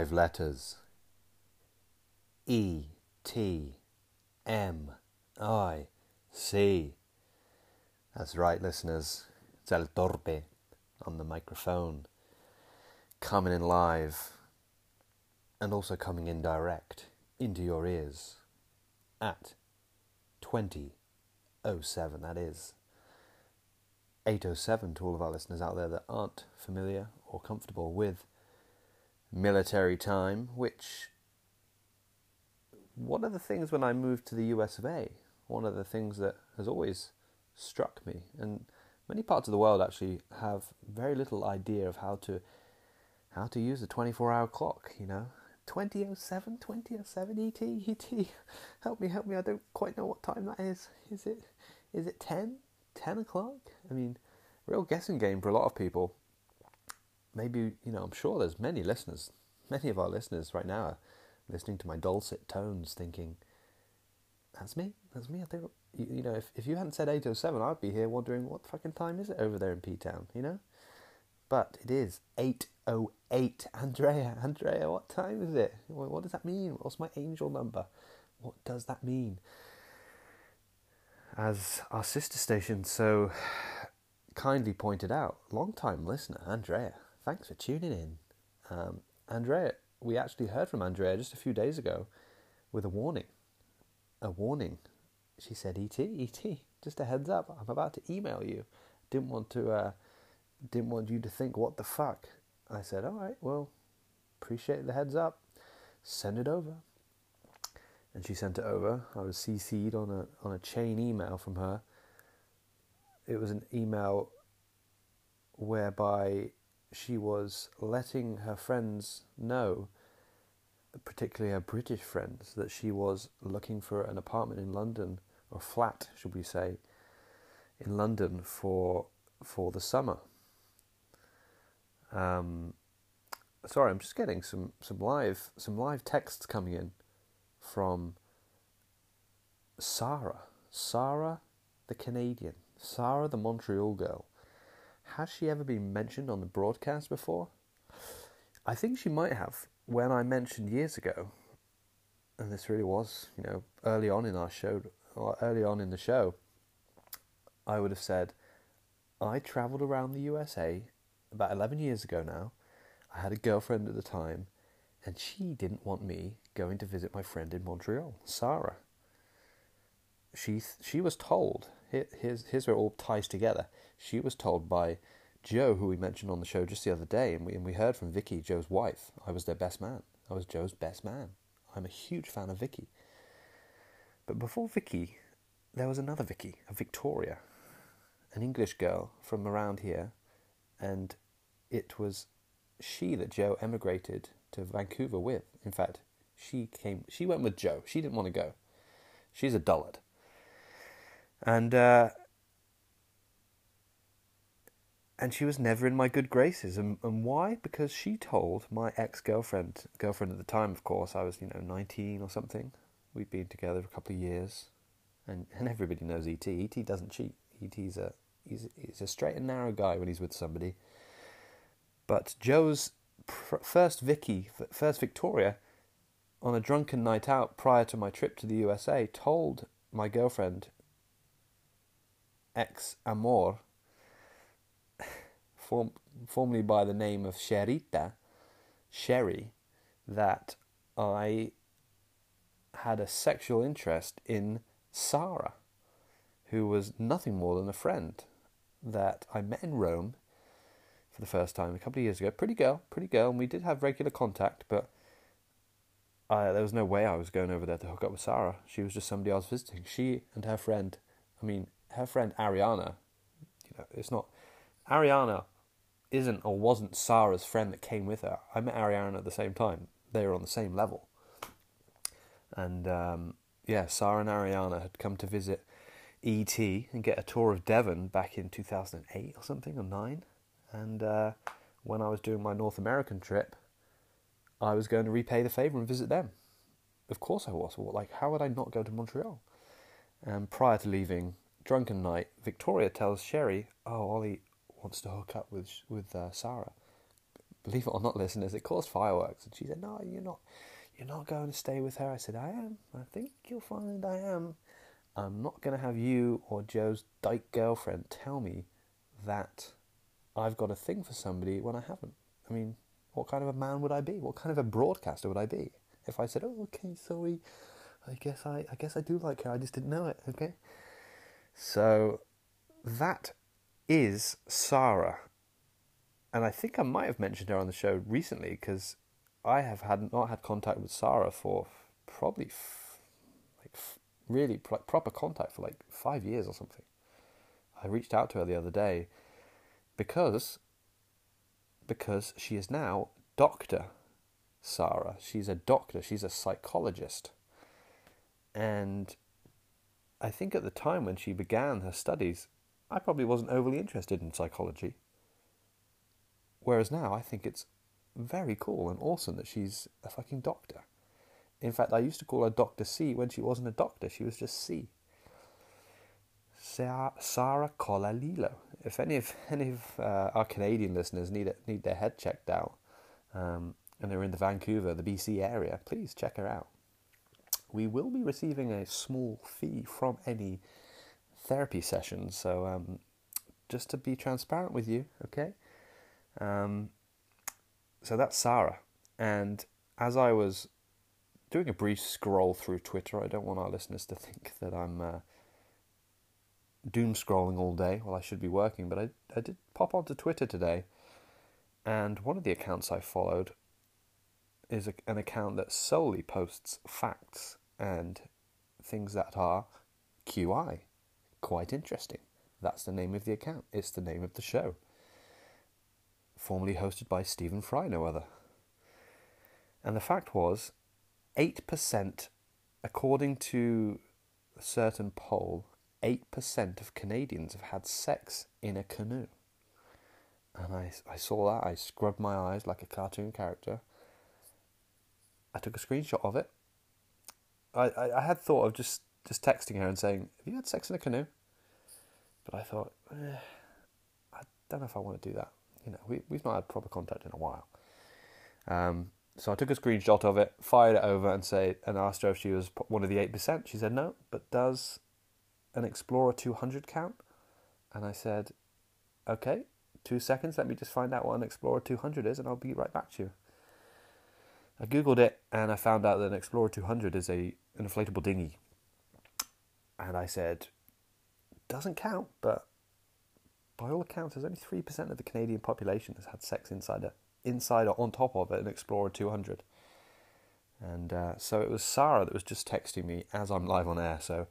five letters E T M I C. That's right, listeners. It's El Torpe on the microphone, coming in live and also coming in direct into your ears at 2007. That is 807 to all of our listeners out there that aren't familiar or comfortable with military time, which one of the things when I moved to the US of A, one of the things that has always struck me, and many parts of the world actually have very little idea of how to how to use a 24 hour clock, you know. 2007, 2007 ET, ET, help me, help me, I don't quite know what time that is. Is it, is it 10? 10 o'clock? I mean, real guessing game for a lot of people. Maybe, you know, I'm sure there's many listeners, many of our listeners right now are listening to my dulcet tones thinking, that's me, that's me. I think, you, you know, if, if you hadn't said 807, I'd be here wondering what fucking time is it over there in P-Town, you know? But it is 808. Andrea, Andrea, what time is it? What does that mean? What's my angel number? What does that mean? As our sister station so kindly pointed out, long time listener, Andrea, thanks for tuning in. Um, Andrea, we actually heard from Andrea just a few days ago with a warning. A warning. She said, ET, ET, just a heads up, I'm about to email you. Didn't want to. Uh, didn't want you to think, what the fuck? I said, all right, well, appreciate the heads up. Send it over. And she sent it over. I was CC'd on a, on a chain email from her. It was an email whereby she was letting her friends know, particularly her British friends, that she was looking for an apartment in London, or flat, should we say, in London for for the summer. Um, sorry, I'm just getting some, some live some live texts coming in from Sarah. Sarah, the Canadian. Sarah, the Montreal girl. Has she ever been mentioned on the broadcast before? I think she might have. When I mentioned years ago, and this really was, you know, early on in our show, or early on in the show, I would have said, I travelled around the USA about 11 years ago now. I had a girlfriend at the time, and she didn't want me going to visit my friend in Montreal, Sarah. She she was told. Here's here's where it all ties together. She was told by Joe, who we mentioned on the show just the other day, and we and we heard from Vicky, Joe's wife. I was their best man. I was Joe's best man. I'm a huge fan of Vicky. But before Vicky, there was another Vicky, a Victoria, an English girl from around here and it was she that Joe emigrated to Vancouver with. In fact, she came. She went with Joe. She didn't want to go. She's a dullard, and uh, and she was never in my good graces. And, and why? Because she told my ex girlfriend, girlfriend at the time, of course, I was you know nineteen or something. We'd been together for a couple of years, and and everybody knows ET. ET doesn't cheat. ET's a he's he's a straight and narrow guy when he's with somebody. But Joe's pr- first Vicky, first Victoria, on a drunken night out prior to my trip to the USA, told my girlfriend, ex amor, form, formerly by the name of Sherita, Sherry, that I had a sexual interest in Sarah who was nothing more than a friend that I met in Rome for the first time a couple of years ago. Pretty girl, pretty girl, and we did have regular contact, but there was no way I was going over there to hook up with Sarah. She was just somebody I was visiting. She and her friend, I mean, her friend Ariana, you know, it's not Ariana isn't or wasn't Sarah's friend that came with her. I met Ariana at the same time. They were on the same level. And um, yeah, Sarah and Ariana had come to visit ET and get a tour of Devon back in 2008 or something, or 9. And uh, when I was doing my North American trip, I was going to repay the favour and visit them. Of course I was. Like, how would I not go to Montreal? And prior to leaving, drunken night, Victoria tells Sherry, "Oh, Ollie wants to hook up with with uh, Sarah. believe it or not, listeners, it caused fireworks. And she said, "No, you're not. You're not going to stay with her." I said, "I am. I think you'll find I am. I'm not going to have you or Joe's dyke girlfriend tell me that I've got a thing for somebody when I haven't. I mean, what kind of a man would I be? What kind of a broadcaster would I be if I said, "Oh, okay, sorry, I guess I, I guess I do like her. I just didn't know it." Okay, so that is Sarah, and I think I might have mentioned her on the show recently because I have had not had contact with Sarah for probably f- like f- really proper contact for like five years or something. I reached out to her the other day because because she is now Doctor Sarah. She's a doctor. She's a psychologist, and I think at the time when she began her studies, I probably wasn't overly interested in psychology. Whereas now I think it's very cool and awesome that she's a fucking doctor. In fact, I used to call her Dr. C when she wasn't a doctor, she was just C. Sarah Colalilo. If any of any of uh, our Canadian listeners need need their head checked out, um, and they're in the Vancouver, the BC area, please check her out. We will be receiving a small fee from any therapy sessions, so um, just to be transparent with you, okay? Um, so that's Sarah, and as I was doing a brief scroll through Twitter, I don't want our listeners to think that I'm. Uh, doom scrolling all day while I should be working, but I, I did pop onto Twitter today, and one of the accounts I followed is a, an account that solely posts facts and things that are QI. Quite interesting. That's the name of the account, it's the name of the show. Formerly hosted by Stephen Fry, no other. And the fact was, 8%, according to a certain poll, 8% of Canadians have had sex in a canoe. And I, I saw that, I scrubbed my eyes like a cartoon character. I took a screenshot of it. I, I, had thought of just, just texting her and saying, Have you had sex in a canoe? But I thought, eh, I don't know if I want to do that. You know, we, we've not had proper contact in a while. Um, so I took a screenshot of it, fired it over, and say, and asked her if she was one of the eight percent. She said no, but does an Explorer 200 count? And I said, okay, two seconds, let me just find out what an Explorer 200 is and I'll be right back to you. I googled it and I found out that an Explorer 200 is a an inflatable dinghy. And I said, doesn't count, but by all accounts, there's only 3% of the Canadian population has had sex inside, a, inside or on top of an Explorer 200. And uh, so it was Sarah that was just texting me as I'm live on air. So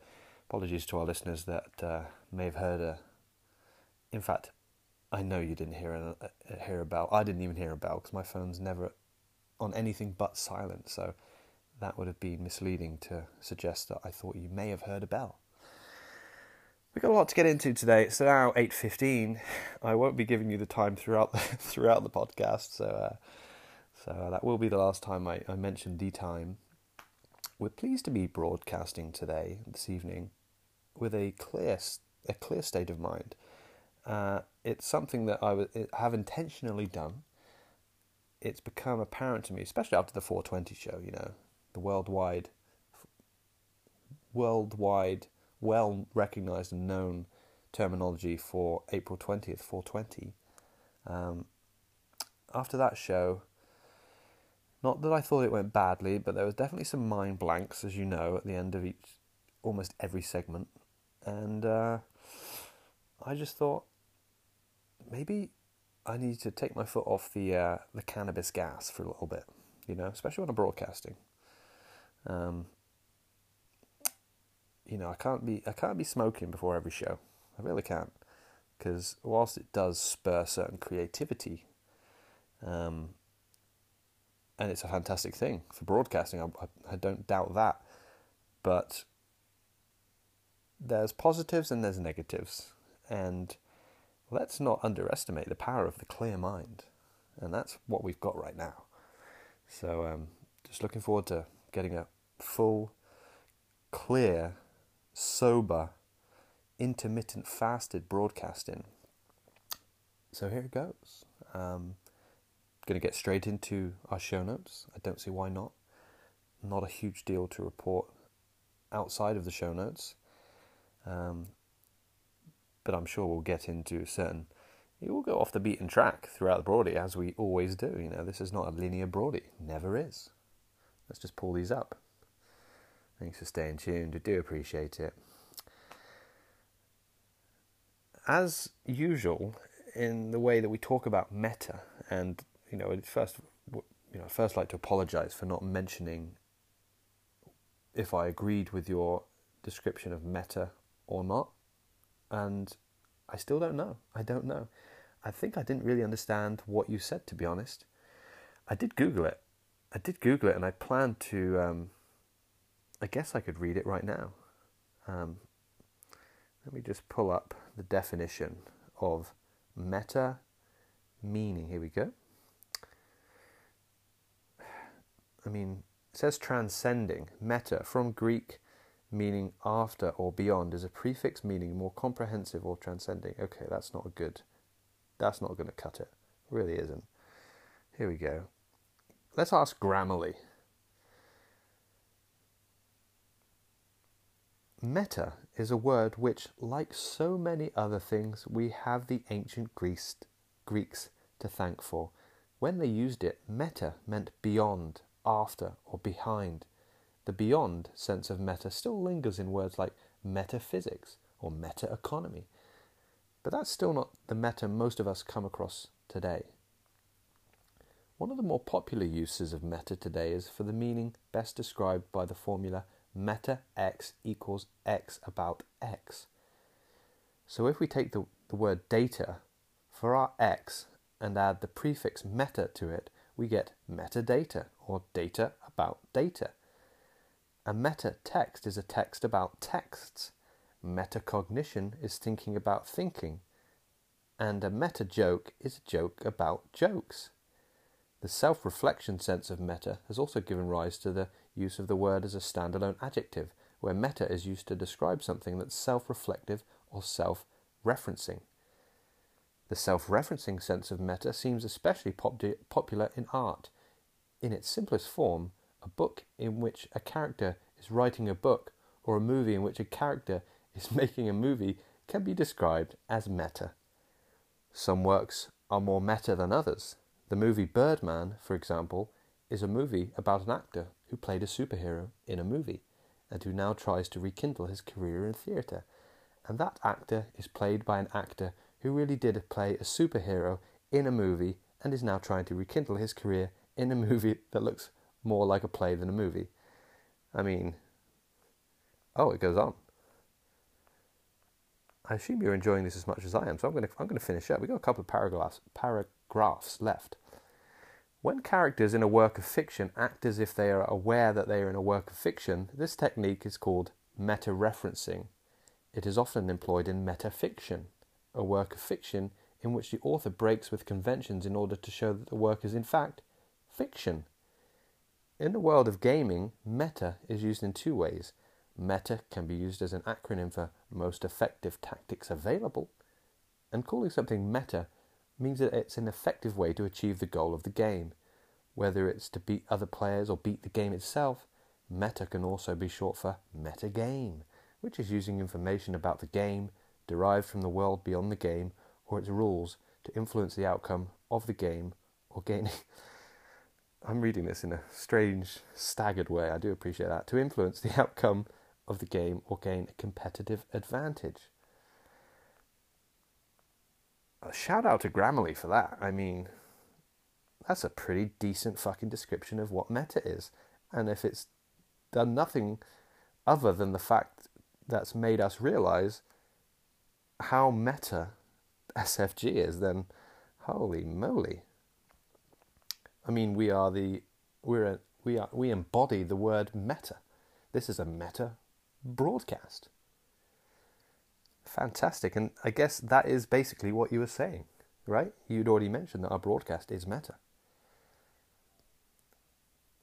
Apologies to our listeners that uh, may have heard a. In fact, I know you didn't hear a, a hear a bell. I didn't even hear a bell because my phone's never on anything but silent. So that would have been misleading to suggest that I thought you may have heard a bell. We've got a lot to get into today. It's now eight fifteen. I won't be giving you the time throughout the, throughout the podcast, so uh, so that will be the last time I, I mention the time. We're pleased to be broadcasting today, this evening, with a clear a clear state of mind. Uh, it's something that I have intentionally done. It's become apparent to me, especially after the 420 show. You know, the worldwide, worldwide, well recognized and known terminology for April 20th, 420. Um, after that show, not that I thought it went badly, but there was definitely some mind blanks, as you know, at the end of each, almost every segment and uh, I just thought maybe I need to take my foot off the uh, the cannabis gas for a little bit, you know, especially when I'm broadcasting. Um, you know, I can't be I can't be smoking before every show. I really can't, because whilst it does spur certain creativity, um, and it's a fantastic thing for broadcasting, I, I, don't doubt that, but there's positives and there's negatives. And let's not underestimate the power of the clear mind. And that's what we've got right now. So, um, just looking forward to getting a full, clear, sober, intermittent fasted broadcasting. So here it goes. Um, going to get straight into our show notes. I don't see why not. Not a huge deal to report outside of the show notes. Um, but I'm sure we'll get into certain. It will go off the beaten track throughout the Broadie, as we always do. You know, this is not a linear Broadie. Never is. Let's just pull these up. Thanks for staying tuned. I do appreciate it. As usual, in the way that we talk about meta, and you know, first, you know, first like to apologise for not mentioning if I agreed with your description of meta or not, and I still don't know. I don't know. I think I didn't really understand what you said, to be honest. I did Google it. I did Google it, and I planned to. Um, I guess I could read it right now. Um, let me just pull up the definition of meta meaning. Here we go. I mean, it says transcending. Meta, from Greek meaning after or beyond, is a prefix meaning more comprehensive or transcending. Okay, that's not a good. That's not going to cut it. Really isn't. Here we go. Let's ask Grammarly. Meta is a word which, like so many other things, we have the ancient Greeks to thank for. When they used it, meta meant beyond, after, or behind. The beyond sense of meta still lingers in words like metaphysics or meta economy, but that's still not the meta most of us come across today. One of the more popular uses of meta today is for the meaning best described by the formula meta x equals x about x. So if we take the, the word data for our x and add the prefix meta to it, we get metadata or data about data. A meta text is a text about texts. Metacognition is thinking about thinking. And a meta joke is a joke about jokes. The self reflection sense of meta has also given rise to the use of the word as a standalone adjective, where meta is used to describe something that's self reflective or self referencing. The self referencing sense of meta seems especially pop- popular in art. In its simplest form, a book in which a character is writing a book or a movie in which a character is making a movie can be described as meta. Some works are more meta than others. The movie Birdman, for example, is a movie about an actor who played a superhero in a movie and who now tries to rekindle his career in theatre. And that actor is played by an actor who really did play a superhero in a movie and is now trying to rekindle his career in a movie that looks more like a play than a movie. I mean, oh, it goes on. I assume you're enjoying this as much as I am, so I'm going to I'm going to finish up. We've got a couple of paragraphs paragraphs left. When characters in a work of fiction act as if they are aware that they are in a work of fiction, this technique is called meta referencing. It is often employed in metafiction, a work of fiction in which the author breaks with conventions in order to show that the work is in fact fiction. In the world of gaming, meta is used in two ways. Meta can be used as an acronym for most effective tactics available, and calling something meta means that it's an effective way to achieve the goal of the game. Whether it's to beat other players or beat the game itself, meta can also be short for metagame, which is using information about the game derived from the world beyond the game or its rules to influence the outcome of the game or gaining. I'm reading this in a strange, staggered way. I do appreciate that. To influence the outcome of the game or gain a competitive advantage. A shout out to Grammarly for that. I mean, that's a pretty decent fucking description of what meta is. And if it's done nothing other than the fact that's made us realize how meta SFG is, then holy moly. I mean, we are the we're a, we are we embody the word meta. This is a meta broadcast. Fantastic, and I guess that is basically what you were saying, right? You'd already mentioned that our broadcast is meta.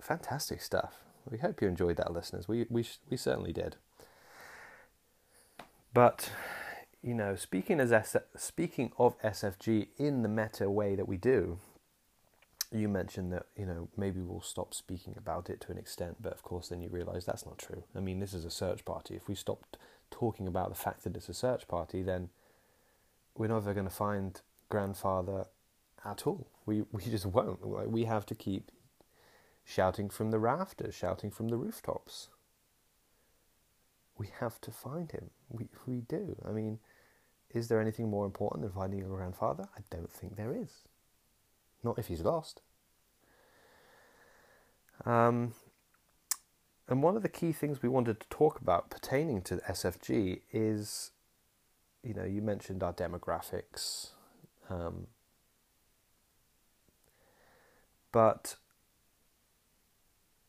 Fantastic stuff. We hope you enjoyed that, listeners. We we we certainly did. But you know, speaking as S- speaking of SFG in the meta way that we do, you mentioned that you know maybe we'll stop speaking about it to an extent, but of course then you realise that's not true. I mean, this is a search party. If we stopped talking about the fact that it's a search party, then we're never going to find grandfather at all. We we just won't. We have to keep shouting from the rafters, shouting from the rooftops. We have to find him. We we do. I mean, is there anything more important than finding your grandfather? I don't think there is. Not if he's lost. Um, and one of the key things we wanted to talk about pertaining to SFG is, you know, you mentioned our demographics, um, but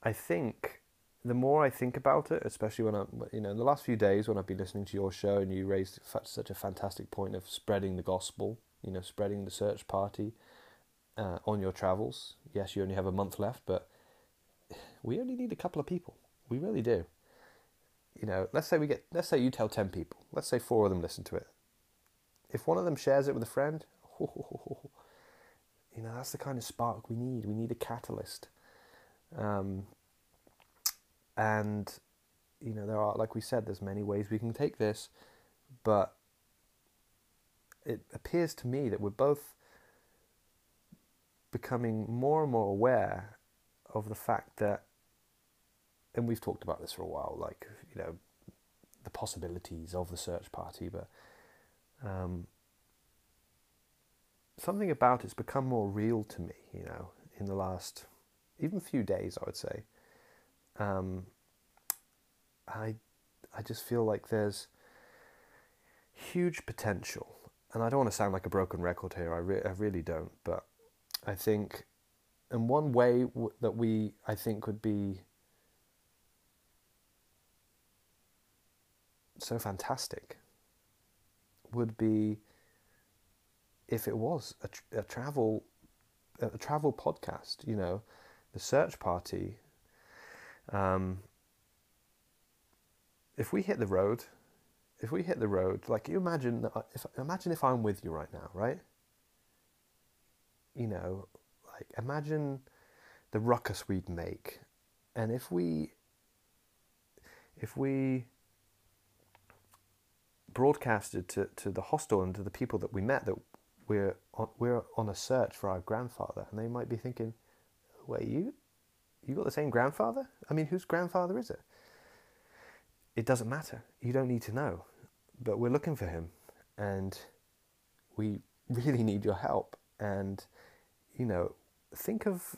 I think the more I think about it, especially when I'm, you know, in the last few days when I've been listening to your show and you raised such a fantastic point of spreading the gospel, you know, spreading the search party uh, on your travels. Yes, you only have a month left, but we only need a couple of people. We really do. You know, let's say we get, let's say you tell 10 people, let's say four of them listen to it. If one of them shares it with a friend, you know, that's the kind of spark we need. We need a catalyst. Um, and, you know, there are, like we said, there's many ways we can take this, but it appears to me that we're both becoming more and more aware of the fact that and we've talked about this for a while, like you know, the possibilities of the search party, but um, something about it's become more real to me. You know, in the last even few days, I would say. Um, I I just feel like there's huge potential, and I don't want to sound like a broken record here. I re- I really don't, but I think, and one way w- that we I think would be so fantastic would be if it was a, a travel a travel podcast. You know, the search party. Um, if we hit the road, if we hit the road, like you imagine, if imagine if I'm with you right now, right? You know, like imagine the ruckus we'd make, and if we, if we broadcasted to, to the hostel and to the people that we met that we're on, we're on a search for our grandfather, and they might be thinking, "Wait, you you got the same grandfather? I mean, whose grandfather is it?" It doesn't matter. You don't need to know, but we're looking for him, and we really need your help. And you know, think of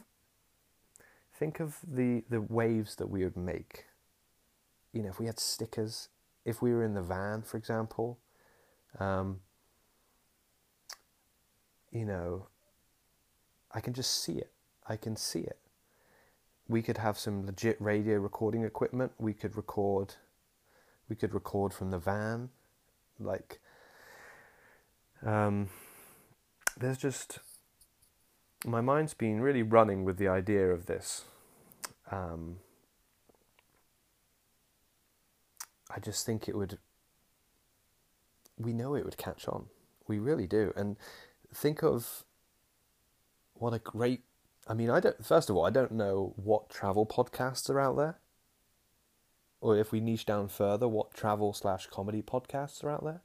think of the the waves that we would make. You know, if we had stickers if we were in the van, for example, um, you know, I can just see it. I can see it. We could have some legit radio recording equipment. We could record. We could record from the van, like. Um, there's just my mind's been really running with the idea of this. Um, I just think it would. We know it would catch on. We really do. And think of what a great. I mean, I don't. First of all, I don't know what travel podcasts are out there, or if we niche down further, what travel slash comedy podcasts are out there.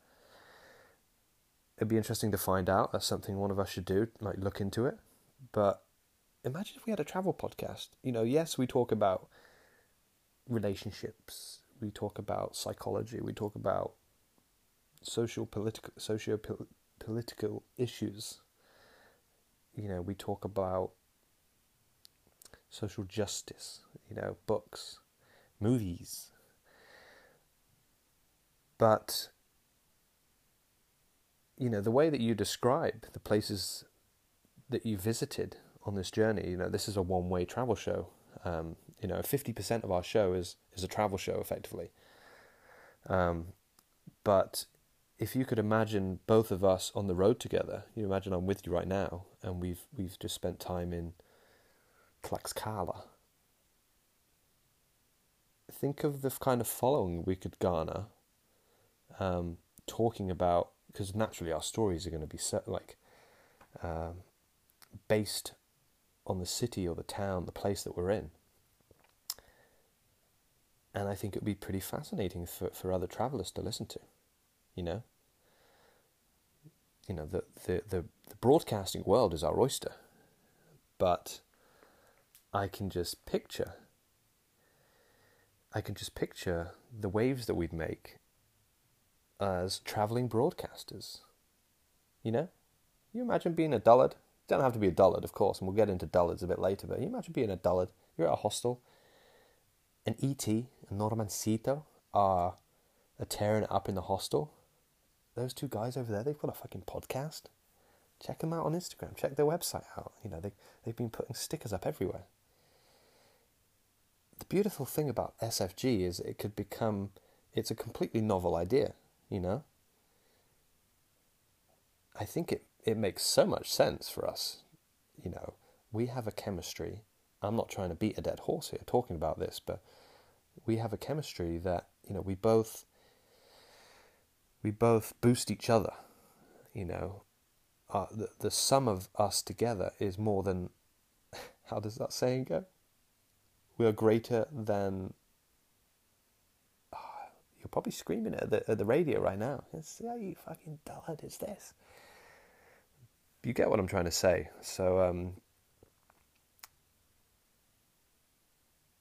It'd be interesting to find out. That's something one of us should do, like look into it. But imagine if we had a travel podcast. You know, yes, we talk about relationships we talk about psychology, we talk about social political socio political issues. You know, we talk about social justice, you know, books, movies. But you know, the way that you describe the places that you visited on this journey, you know, this is a one way travel show. Um, you know, fifty percent of our show is is a travel show, effectively. Um, but if you could imagine both of us on the road together, you imagine I'm with you right now, and we've we've just spent time in Tlaxcala. Think of the kind of following we could garner, um, talking about because naturally our stories are going to be set like um, based on the city or the town, the place that we're in. And I think it would be pretty fascinating for, for other travelers to listen to, you know. You know, the, the, the, the broadcasting world is our oyster, but I can just picture I can just picture the waves that we'd make as traveling broadcasters. You know? You imagine being a dullard? Don't have to be a dullard, of course, and we'll get into dullards a bit later, but you imagine being a dullard. You're at a hostel, an E.T. and Normancito are, are tearing it up in the hostel. Those two guys over there, they've got a fucking podcast. Check them out on Instagram. Check their website out. You know, they, they've been putting stickers up everywhere the beautiful thing about SFG is it could become it's a completely novel idea, you know? I think it, it makes so much sense for us. You know, we have a chemistry. I'm not trying to beat a dead horse here talking about this, but we have a chemistry that, you know, we both we both boost each other. You know, uh, the the sum of us together is more than how does that saying go? we are greater than. Oh, you're probably screaming at the, at the radio right now. It's, yeah, you fucking dullard, it's this. You get what I'm trying to say. So, um,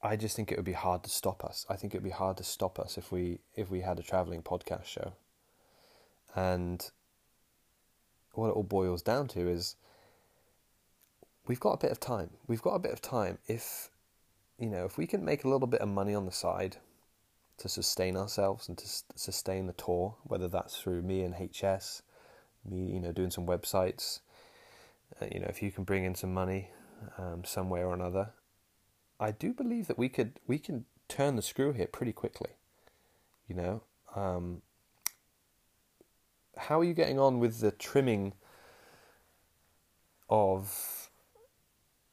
I just think it would be hard to stop us. I think it would be hard to stop us if we if we had a traveling podcast show. And what it all boils down to is we've got a bit of time. We've got a bit of time if you know, if we can make a little bit of money on the side to sustain ourselves and to sustain the tour, whether that's through me and HS, me, you know, doing some websites, uh, you know, if you can bring in some money um, some way or another, I do believe that we could we can turn the screw here pretty quickly. You know, um, how are you getting on with the trimming of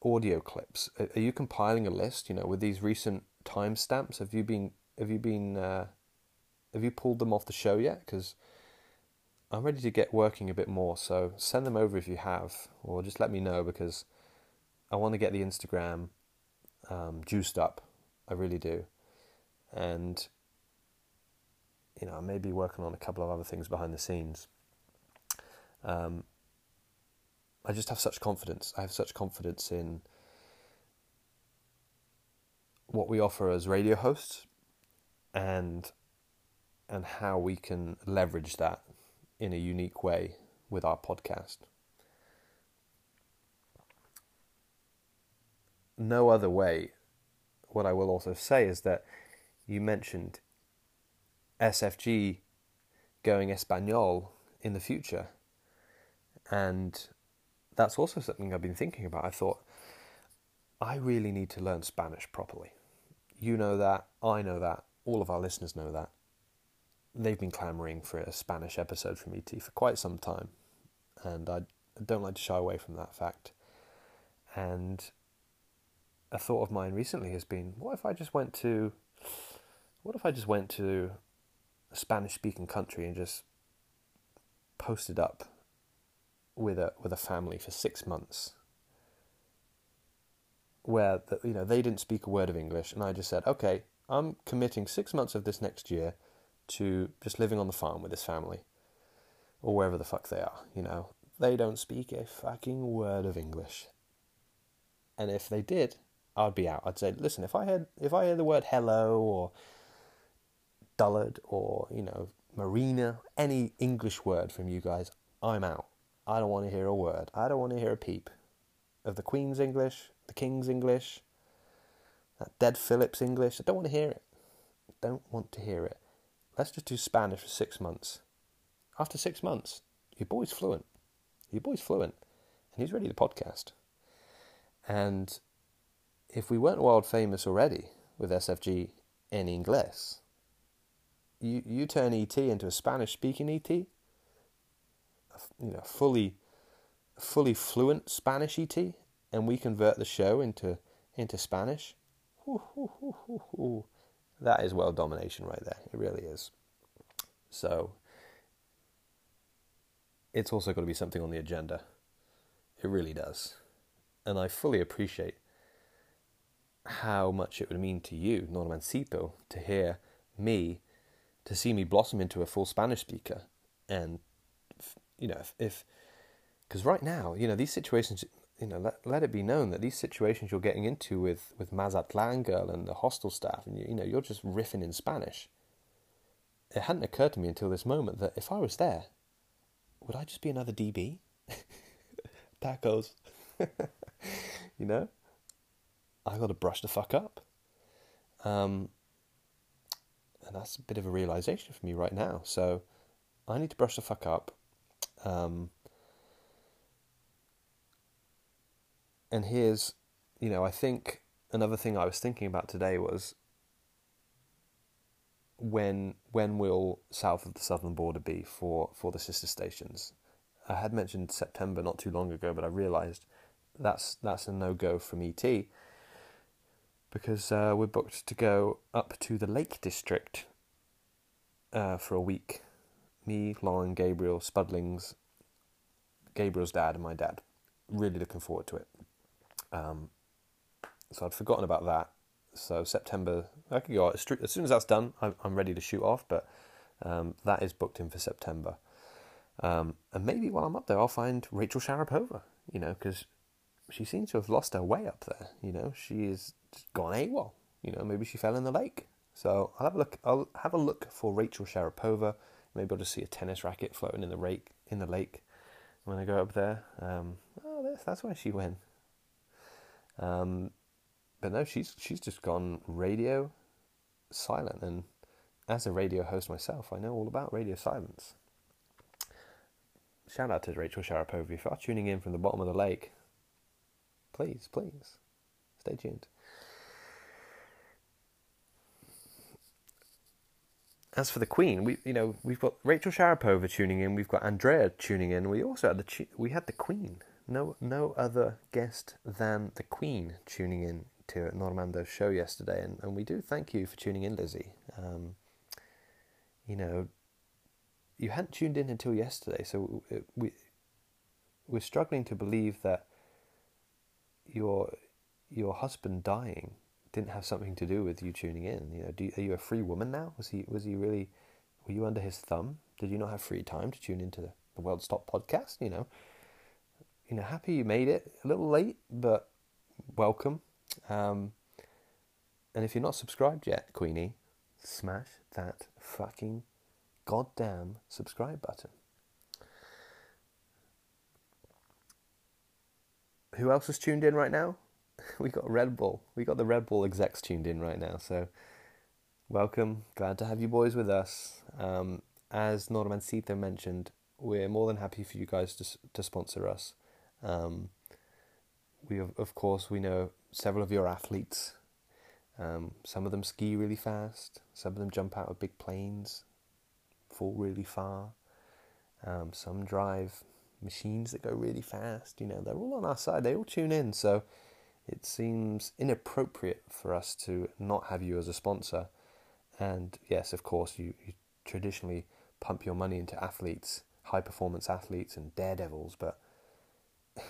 audio clips. Are you compiling a list? You know, with these recent timestamps, have you been have you been uh, have you pulled them off the show yet? Because I'm ready to get working a bit more. So send them over if you have, or just let me know because I want to get the Instagram um, juiced up. I really do, and you know, I may be working on a couple of other things behind the scenes. Um, I just have such confidence. I have such confidence in what we offer as radio hosts and and how we can leverage that in a unique way with our podcast. No other way. What I will also say is that you mentioned SFG going Espanol in the future. And that's also something I've been thinking about. I thought, I really need to learn Spanish properly. You know that, I know that, all of our listeners know that. They've been clamoring for a Spanish episode from ET for quite some time, and I don't like to shy away from that fact. And a thought of mine recently has been, what if I just went to, what if I just went to a Spanish speaking country and just posted up with a with a family for six months, where the, you know they didn't speak a word of English, and I just said, okay, I'm committing six months of this next year to just living on the farm with this family, or wherever the fuck they are. You know, they don't speak a fucking word of English, and if they did, I'd be out. I'd say, listen, if I had if I heard the word hello or dullard or you know marina, any English word from you guys, I'm out. I don't want to hear a word. I don't want to hear a peep of the Queen's English, the King's English, that dead Philip's English. I don't want to hear it. Don't want to hear it. Let's just do Spanish for six months. After six months, your boy's fluent. Your boy's fluent. And he's ready to podcast. And if we weren't world famous already with SFG in English, you, you turn ET into a Spanish speaking ET, you know fully fully fluent Spanish ET, and we convert the show into into Spanish. that is world domination right there. It really is. So it's also got to be something on the agenda. It really does. and I fully appreciate how much it would mean to you, Normancito, to hear me, to see me blossom into a full Spanish speaker. And, you know, if, because right now, you know, these situations, you know, let, let it be known that these situations you're getting into with, with Mazatlan girl and the hostel staff, and, you, you know, you're just riffing in Spanish. It hadn't occurred to me until this moment that if I was there, would I just be another DB? Tacos. you know? I got to brush the fuck up. Um, and that's a bit of a realization for me right now. So I need to brush the fuck up. Um, and here's, you know, I think another thing I was thinking about today was when when will south of the southern border be for, for the sister stations? I had mentioned September not too long ago, but I realised that's that's a no go from ET because uh, we're booked to go up to the Lake District uh, for a week. Me, Lauren, Gabriel, Spudlings, Gabriel's dad, and my dad. Really looking forward to it. Um, so I'd forgotten about that. So September, I could go as soon as that's done. I'm, ready to shoot off, but um, that is booked in for September. Um, and maybe while I'm up there, I'll find Rachel Sharapova. You know, because she seems to have lost her way up there. You know, she is gone AWOL. You know, maybe she fell in the lake. So I'll have a look. I'll have a look for Rachel Sharapova. Maybe I'll just see a tennis racket floating in the lake. In the lake when I go up there. Um, oh, that's, that's where she went. Um, but no, she's she's just gone radio silent. And as a radio host myself, I know all about radio silence. Shout out to Rachel Sharapova. If you are tuning in from the bottom of the lake, please, please, stay tuned. As for the Queen, we you know we've got Rachel Sharapova tuning in. We've got Andrea tuning in. We also had the we had the Queen. No no other guest than the Queen tuning in to Normando's show yesterday, and, and we do thank you for tuning in, Lizzie. Um, you know, you hadn't tuned in until yesterday, so we we're struggling to believe that your your husband dying didn't have something to do with you tuning in. You know, do, are you a free woman now? Was he was he really? Were you under his thumb? Did you not have free time to tune into the, World Stop podcast? You know, you know, happy you made it. A little late, but welcome. Um, and if you're not subscribed yet, Queenie, smash that fucking goddamn subscribe button. Who else is tuned in right now? we got Red Bull. We got the Red Bull execs tuned in right now. So, welcome. Glad to have you boys with us. Um, as Normancito mentioned, we're more than happy for you guys to to sponsor us. Um, we of, of course we know several of your athletes. Um, some of them ski really fast. Some of them jump out of big planes fall really far. Um, some drive machines that go really fast. You know, they're all on our side. They all tune in. So it seems inappropriate for us to not have you as a sponsor. And yes, of course, you, you traditionally pump your money into athletes, high performance athletes, and daredevils, but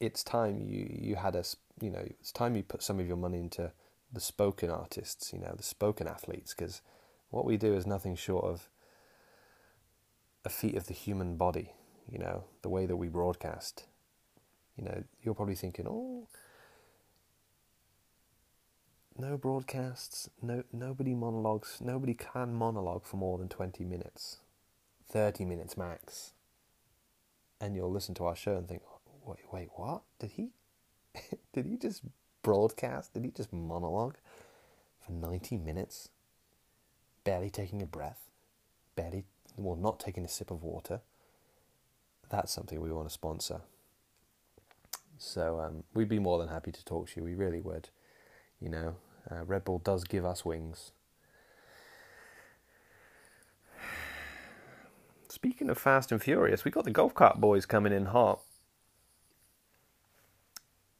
it's time you you had us. You know, it's time you put some of your money into the spoken artists. You know, the spoken athletes, because what we do is nothing short of a feat of the human body, you know, the way that we broadcast. You know, you're probably thinking, oh, no broadcasts, no nobody monologues, nobody can monologue for more than 20 minutes, 30 minutes max. And you'll listen to our show and think, wait, wait, what? Did he, did he just broadcast? Did he just monologue for 90 minutes? barely taking a breath, barely, well, not taking a sip of water, that's something we want to sponsor. So um, we'd be more than happy to talk to you. We really would. You know, uh, Red Bull does give us wings. Speaking of Fast and Furious, we got the golf cart boys coming in hot.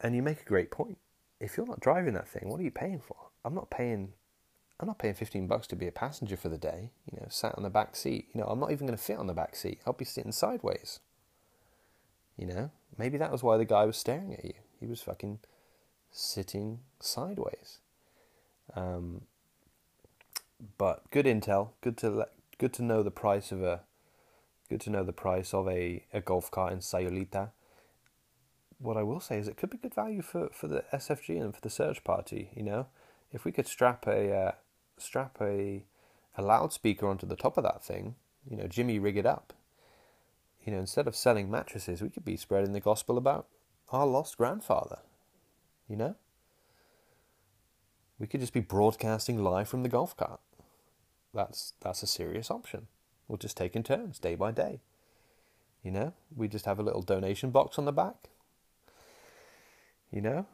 And you make a great point. If you're not driving that thing, what are you paying for? I'm not paying I'm not paying 15 bucks to be a passenger for the day, you know, sat on the back seat. You know, I'm not even going to fit on the back seat. I'll be sitting sideways. You know, maybe that was why the guy was staring at you. He was fucking sitting sideways. Um, but good intel. Good to let, good to know the price of a good to know the price of a, a golf cart in Sayulita. What I will say is it could be good value for, for the SFG and for the search party. You know, if we could strap a uh, strap a a loudspeaker onto the top of that thing, you know, Jimmy rig it up. You know, instead of selling mattresses, we could be spreading the gospel about our lost grandfather. You know? We could just be broadcasting live from the golf cart. That's that's a serious option. We'll just take in turns, day by day. You know? We just have a little donation box on the back. You know?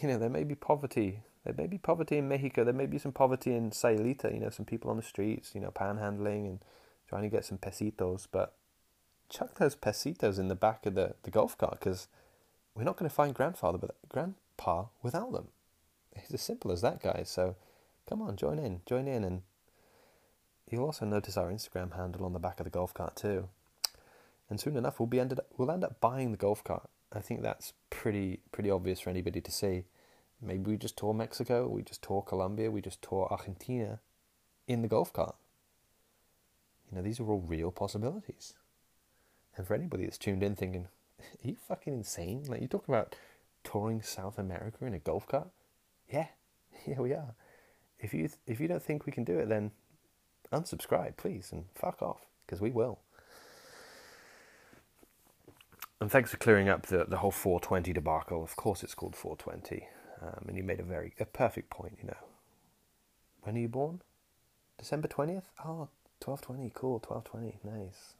You know, there may be poverty there may be poverty in Mexico. There may be some poverty in Sayulita, you know, some people on the streets, you know, panhandling and trying to get some pesitos. But chuck those pesitos in the back of the, the golf cart because we're not going to find grandfather, but grandpa without them. It's as simple as that, guys. So come on, join in, join in, and you'll also notice our Instagram handle on the back of the golf cart too. And soon enough, we'll be ended up, we'll end up buying the golf cart. I think that's pretty pretty obvious for anybody to see. Maybe we just tour Mexico, we just tour Colombia, we just tour Argentina in the golf cart. Know, these are all real possibilities. And for anybody that's tuned in thinking, are you fucking insane? Like, you talk about touring South America in a golf cart? Yeah, here we are. If you, if you don't think we can do it, then unsubscribe, please, and fuck off, because we will. And thanks for clearing up the, the whole 420 debacle. Of course, it's called 420. Um, and you made a very a perfect point, you know. When are you born? December 20th? Oh, 1220, cool, 1220, nice.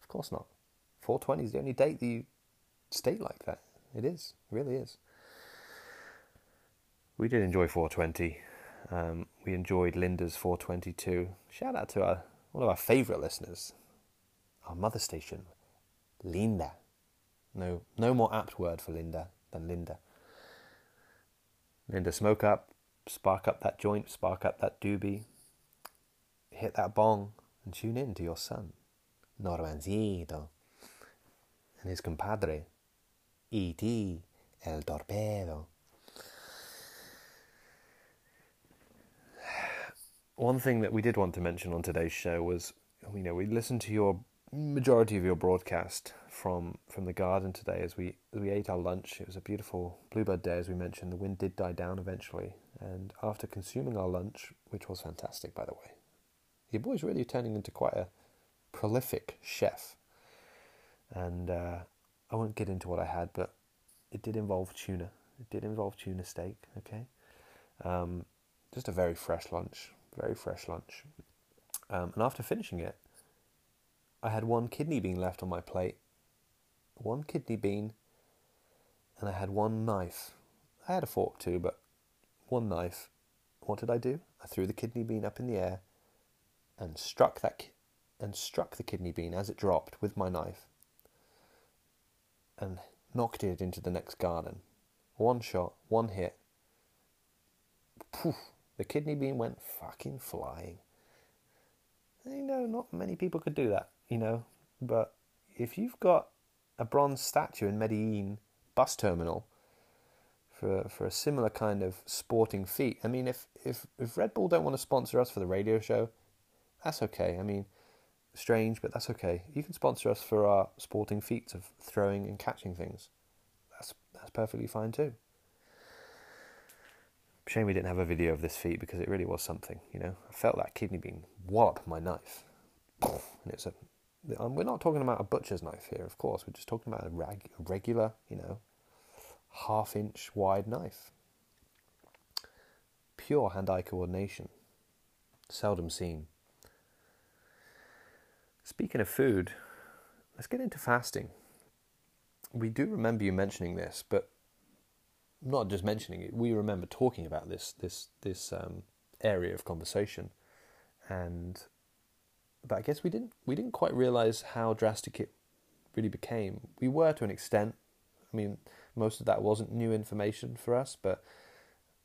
Of course not. 420 is the only date that you state like that. It is, it really is. We did enjoy 420. Um, we enjoyed Linda's 422. Shout out to our one of our favourite listeners, our mother station, Linda. No, no more apt word for Linda than Linda. Linda, smoke up, spark up that joint, spark up that doobie, hit that bong, and tune in to your son, Normancito, and his compadre, E.T., El Torpedo. One thing that we did want to mention on today's show was, you know, we listened to your majority of your broadcast from from the garden today as we as we ate our lunch. It was a beautiful bluebird day, as we mentioned. The wind did die down eventually, and after consuming our lunch, which was fantastic, by the way, your boy's really turning into quite a prolific chef. And uh, I won't get into what I had, but it did involve tuna. It did involve tuna steak. Okay, um, just a very fresh lunch, very fresh lunch. Um, and after finishing it, I had one kidney bean left on my plate. One kidney bean, and I had one knife. I had a fork too, but one knife. What did I do? I threw the kidney bean up in the air and struck that and struck the kidney bean as it dropped with my knife and knocked it into the next garden. One shot, one hit. Poof, the kidney bean went fucking flying. You know, not many people could do that you know. But if you've got a bronze statue in Medellin bus terminal for for a similar kind of sporting feat, I mean, if if if Red Bull don't want to sponsor us for the radio show, that's okay. I mean, strange, but that's okay. You can sponsor us for our sporting feats of throwing and catching things. That's that's perfectly fine too. Shame we didn't have a video of this feat because it really was something, you know. I felt that kidney being wallop my knife, and it's a um, we're not talking about a butcher's knife here, of course. We're just talking about a, rag, a regular, you know, half inch wide knife. Pure hand eye coordination. Seldom seen. Speaking of food, let's get into fasting. We do remember you mentioning this, but not just mentioning it. We remember talking about this this this um, area of conversation, and but I guess we didn't we didn't quite realize how drastic it really became. We were to an extent. I mean, most of that wasn't new information for us, but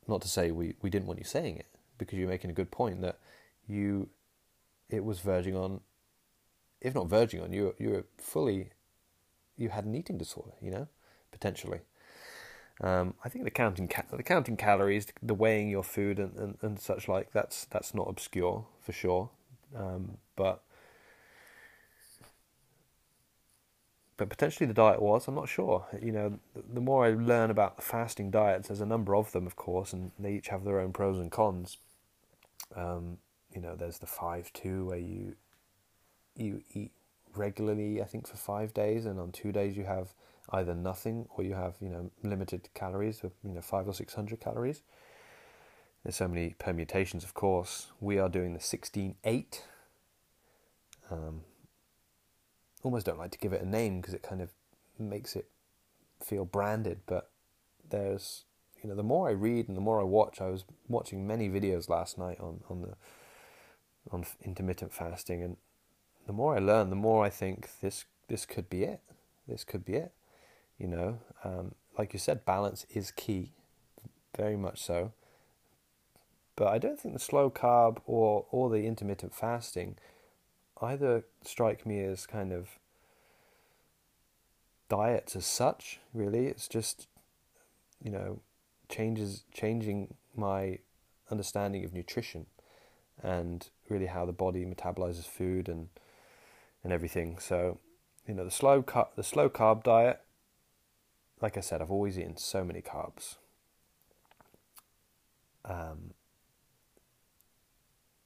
not to say we, we didn't want you saying it because you're making a good point that you it was verging on if not verging on you you were fully you had an eating disorder. You know, potentially. Um, I think the counting ca- the counting calories, the weighing your food and, and, and such like that's that's not obscure for sure, um, but but potentially the diet was. I'm not sure. You know, the more I learn about the fasting diets, there's a number of them, of course, and they each have their own pros and cons. Um, you know, there's the five two where you you eat regularly, I think, for five days, and on two days you have either nothing or you have you know limited calories of you know five or six hundred calories. There's so many permutations, of course. We are doing the sixteen eight. Um, almost don't like to give it a name because it kind of makes it feel branded, but there's you know the more I read and the more I watch. I was watching many videos last night on on the on intermittent fasting, and the more I learn, the more I think this this could be it. This could be it. You know, um, like you said, balance is key, very much so. But I don't think the slow carb or or the intermittent fasting either strike me as kind of diets as such. Really, it's just you know changes changing my understanding of nutrition and really how the body metabolizes food and and everything. So you know the slow car- the slow carb diet like I said, I've always eaten so many carbs. Um,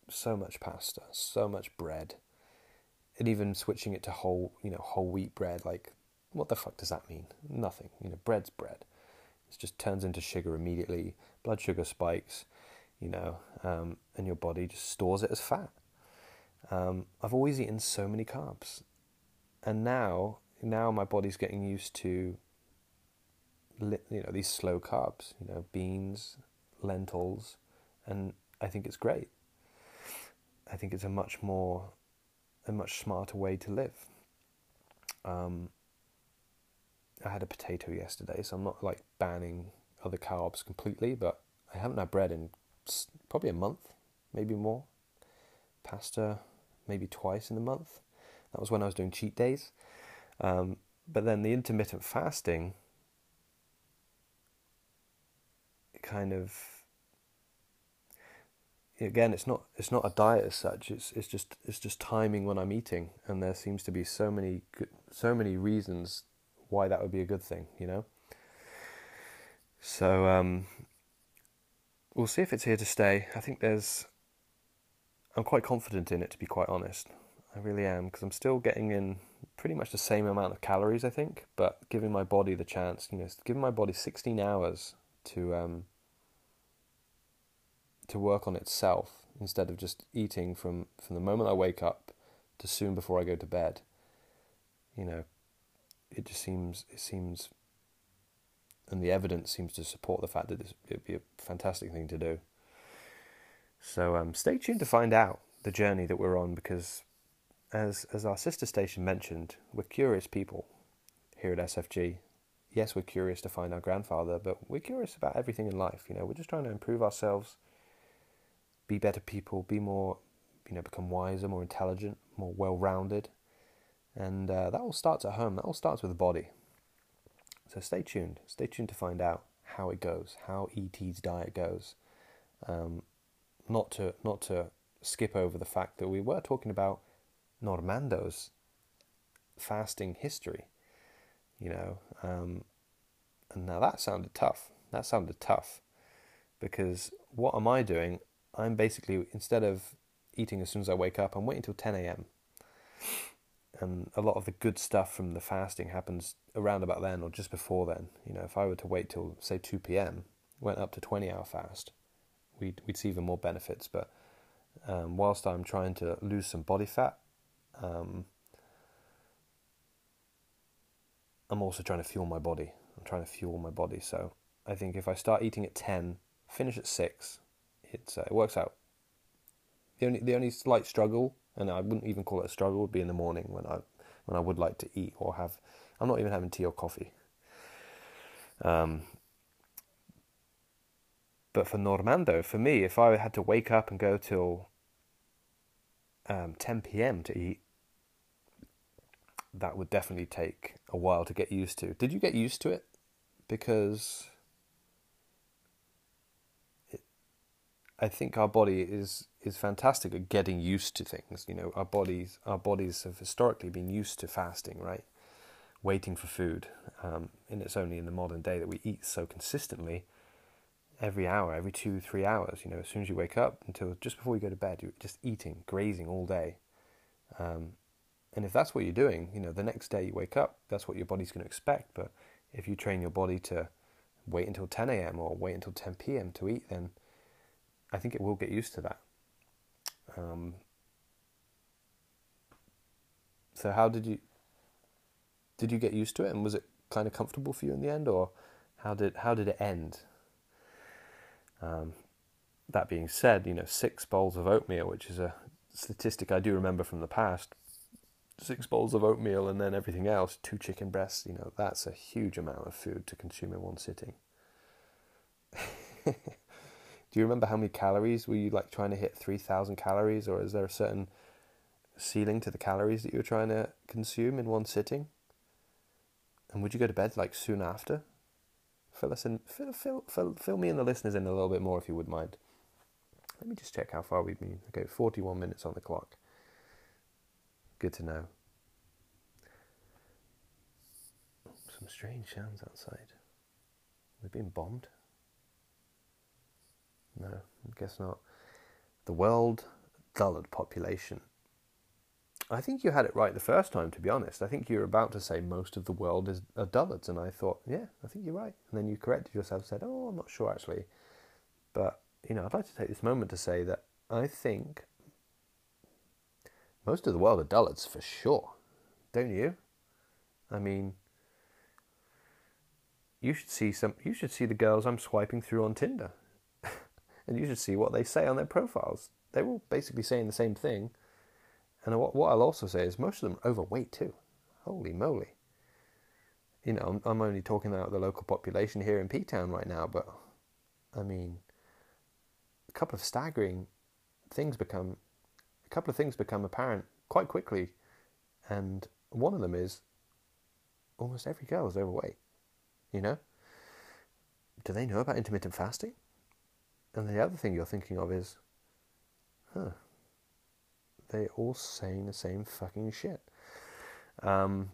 so much pasta, so much bread, and even switching it to whole, you know, whole wheat bread. Like, what the fuck does that mean? Nothing. You know, bread's bread. It just turns into sugar immediately. Blood sugar spikes, you know, um, and your body just stores it as fat. Um, I've always eaten so many carbs, and now, now my body's getting used to you know these slow carbs, you know beans, lentils, and I think it's great. I think it's a much more, a much smarter way to live. Um, I had a potato yesterday, so I'm not like banning other carbs completely, but I haven't had bread in probably a month, maybe more. Pasta, maybe twice in a month. That was when I was doing cheat days. Um, but then the intermittent fasting kind of again it's not it's not a diet as such it's it's just it's just timing when I'm eating and there seems to be so many so many reasons why that would be a good thing you know so um, we'll see if it's here to stay I think there's I'm quite confident in it to be quite honest I really am because I'm still getting in pretty much the same amount of calories I think but giving my body the chance you know giving my body 16 hours to um, to work on itself instead of just eating from, from the moment I wake up to soon before I go to bed. You know, it just seems it seems, and the evidence seems to support the fact that this would be a fantastic thing to do. So um, stay tuned to find out the journey that we're on because, as as our sister station mentioned, we're curious people here at SFG. Yes, we're curious to find our grandfather, but we're curious about everything in life. You know, we're just trying to improve ourselves be better people, be more, you know, become wiser, more intelligent, more well-rounded, and uh, that all starts at home. That all starts with the body. So stay tuned. Stay tuned to find out how it goes, how ET's diet goes. Um, not to not to skip over the fact that we were talking about Normando's fasting history. You know, um, and now that sounded tough. That sounded tough because what am I doing? I'm basically instead of eating as soon as I wake up, I'm waiting till 10 a.m. And a lot of the good stuff from the fasting happens around about then or just before then. You know, if I were to wait till say 2 p.m., went up to 20 hour fast, we'd we'd see even more benefits. But um, whilst I'm trying to lose some body fat, um, I'm also trying to fuel my body. I'm trying to fuel my body. So I think if I start eating at 10, finish at 6, it's uh, it works out. The only the only slight struggle, and I wouldn't even call it a struggle, would be in the morning when I when I would like to eat or have. I'm not even having tea or coffee. Um, but for Normando, for me, if I had to wake up and go till um, 10 p.m. to eat, that would definitely take a while to get used to. Did you get used to it? Because it, I think our body is is fantastic at getting used to things. You know, our bodies our bodies have historically been used to fasting, right? Waiting for food, um, and it's only in the modern day that we eat so consistently every hour, every two, three hours. You know, as soon as you wake up until just before you go to bed, you're just eating, grazing all day. Um, and if that's what you're doing, you know, the next day you wake up, that's what your body's going to expect. But if you train your body to wait until 10 a.m. or wait until 10 p.m. to eat, then I think it will get used to that. Um, so how did you did you get used to it, and was it kind of comfortable for you in the end, or how did how did it end? Um, that being said, you know, six bowls of oatmeal, which is a statistic I do remember from the past, six bowls of oatmeal and then everything else, two chicken breasts, you know, that's a huge amount of food to consume in one sitting. do you remember how many calories were you like trying to hit 3000 calories or is there a certain ceiling to the calories that you were trying to consume in one sitting? And would you go to bed like soon after? Fill us in, fill, fill, fill, fill me and the listeners in a little bit more if you would mind. Let me just check how far we've been. Okay, 41 minutes on the clock. Good to know. Some strange sounds outside. We've been bombed? No, I guess not. The world dullard population. I think you had it right the first time, to be honest. I think you were about to say most of the world is are dullards, and I thought, yeah, I think you're right. And then you corrected yourself, and said, oh, I'm not sure actually. But, you know, I'd like to take this moment to say that I think most of the world are dullards for sure, don't you? I mean, you should see some. You should see the girls I'm swiping through on Tinder, and you should see what they say on their profiles. They're all basically saying the same thing. And what, what I'll also say is most of them are overweight too. Holy moly! You know, I'm, I'm only talking about the local population here in P Town right now, but I mean, a couple of staggering things become a couple of things become apparent quite quickly, and one of them is almost every girl is overweight. You know? Do they know about intermittent fasting? And the other thing you're thinking of is, huh, they're all saying the same fucking shit. Um,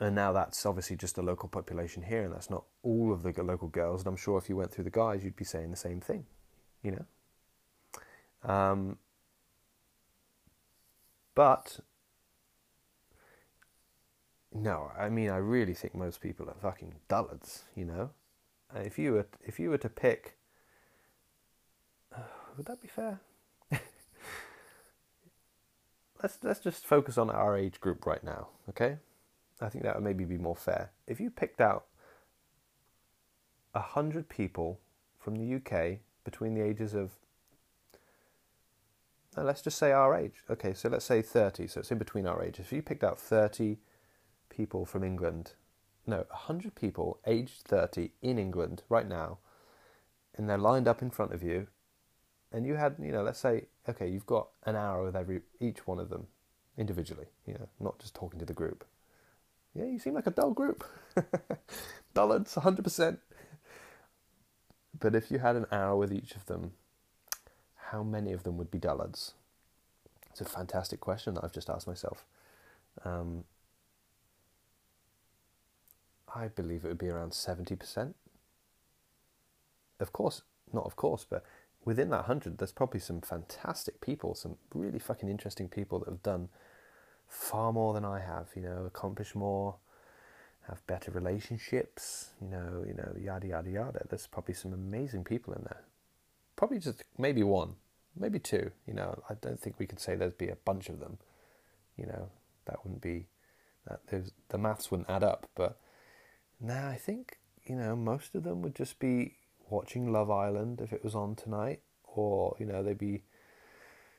and now that's obviously just the local population here, and that's not all of the local girls. And I'm sure if you went through the guys, you'd be saying the same thing, you know. Um, but no, I mean I really think most people are fucking dullards. You know, if you were if you were to pick, uh, would that be fair? Let's let's just focus on our age group right now, okay? I think that would maybe be more fair. If you picked out a hundred people from the UK between the ages of let's just say our age. Okay, so let's say 30, so it's in between our ages. If you picked out 30 people from England, no, 100 people aged 30 in England right now, and they're lined up in front of you, and you had, you know, let's say, okay, you've got an hour with every each one of them individually, you know, not just talking to the group. Yeah, you seem like a dull group. Dullards, 100%. But if you had an hour with each of them, how many of them would be dullards? It's a fantastic question that I've just asked myself. Um, I believe it would be around 70%. Of course, not of course, but within that 100, there's probably some fantastic people, some really fucking interesting people that have done far more than I have, you know, accomplished more, have better relationships, you know, you know, yada yada yada. There's probably some amazing people in there. Probably just maybe one, maybe two. You know, I don't think we can say there'd be a bunch of them. You know, that wouldn't be that. the maths wouldn't add up. But now I think you know most of them would just be watching Love Island if it was on tonight, or you know they'd be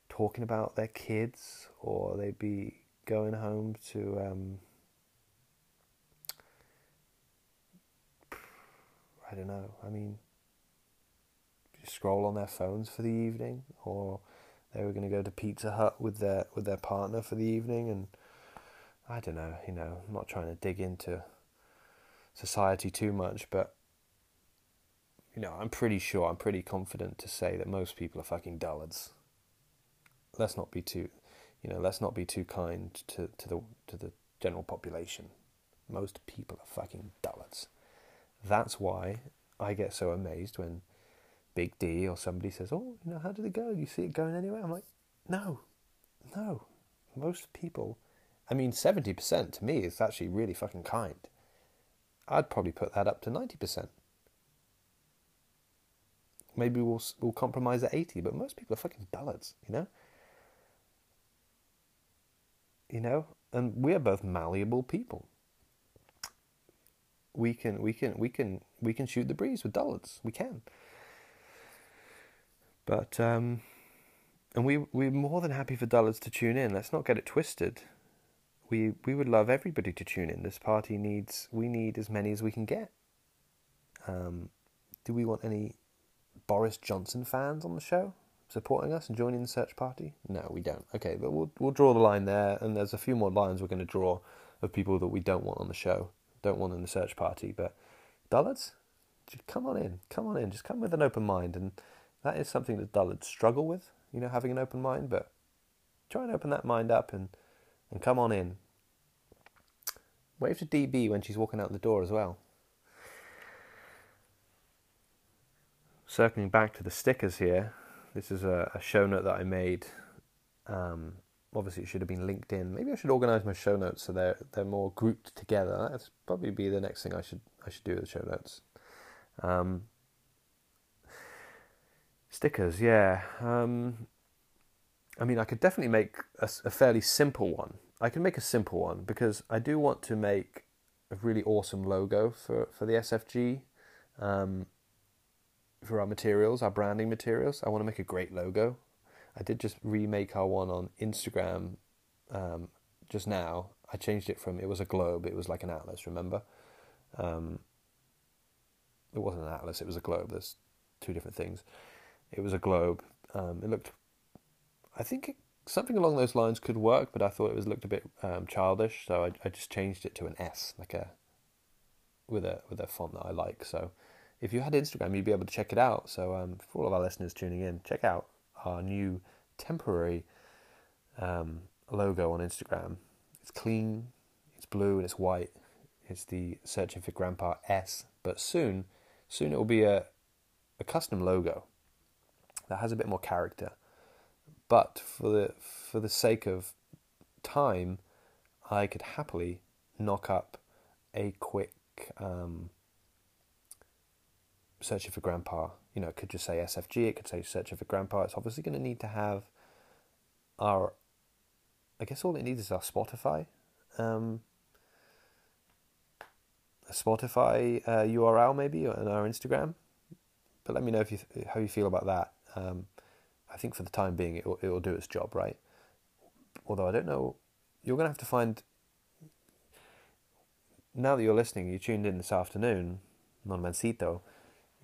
talking about their kids, or they'd be going home to. Um, I don't know. I mean, scroll on their phones for the evening, or they were going to go to Pizza Hut with their with their partner for the evening, and I don't know, you know, I'm not trying to dig into society too much, but you know, I'm pretty sure, I'm pretty confident to say that most people are fucking dullards. Let's not be too, you know, let's not be too kind to, to the to the general population. Most people are fucking dullards. That's why I get so amazed when Big D or somebody says, "Oh, you know, how did it go? Do You see it going anywhere?" I'm like, "No, no." Most people, I mean, seventy percent to me is actually really fucking kind. I'd probably put that up to ninety percent. Maybe we'll we'll compromise at eighty, but most people are fucking dullards, you know. You know, and we are both malleable people. We can we can we can we can shoot the breeze with dullards. We can. But um, and we we're more than happy for dullards to tune in. Let's not get it twisted. We we would love everybody to tune in. This party needs we need as many as we can get. Um, do we want any Boris Johnson fans on the show supporting us and joining the search party? No, we don't. Okay, but we'll we'll draw the line there, and there's a few more lines we're going to draw of people that we don't want on the show, don't want in the search party. But dullards, come on in, come on in, just come with an open mind, and that is something that dullards struggle with. You know, having an open mind, but try and open that mind up and and come on in. Wave to DB when she's walking out the door as well. Circling back to the stickers here, this is a, a show note that I made. Um, obviously, it should have been linked in. Maybe I should organise my show notes so they're they're more grouped together. That's probably be the next thing I should I should do with the show notes. Um, stickers, yeah. Um, I mean, I could definitely make a, a, fairly simple one. I can make a simple one because I do want to make a really awesome logo for for the SFG. Um, for our materials, our branding materials. I want to make a great logo. I did just remake our one on Instagram um, just now. I changed it from it was a globe, it was like an atlas. Remember, um, it wasn't an atlas; it was a globe. There's two different things. It was a globe. Um, it looked, I think it, something along those lines could work, but I thought it was looked a bit um, childish, so I, I just changed it to an S, like a with a with a font that I like. So if you had Instagram, you'd be able to check it out. So um, for all of our listeners tuning in, check out our new temporary um, logo on Instagram. It's clean, it's blue, and it's white. It's the Searching for Grandpa S. But soon, soon it will be a a custom logo that has a bit more character. But for the for the sake of time, I could happily knock up a quick um, searching for grandpa. You know, it could just say SFG, it could say searching for grandpa. It's obviously going to need to have our, I guess all it needs is our Spotify, um, a Spotify uh, URL maybe, and our Instagram. But let me know if you how you feel about that. Um, I think for the time being, it will, it will do its job, right? Although I don't know, you're going to have to find. Now that you're listening, you tuned in this afternoon, Normancito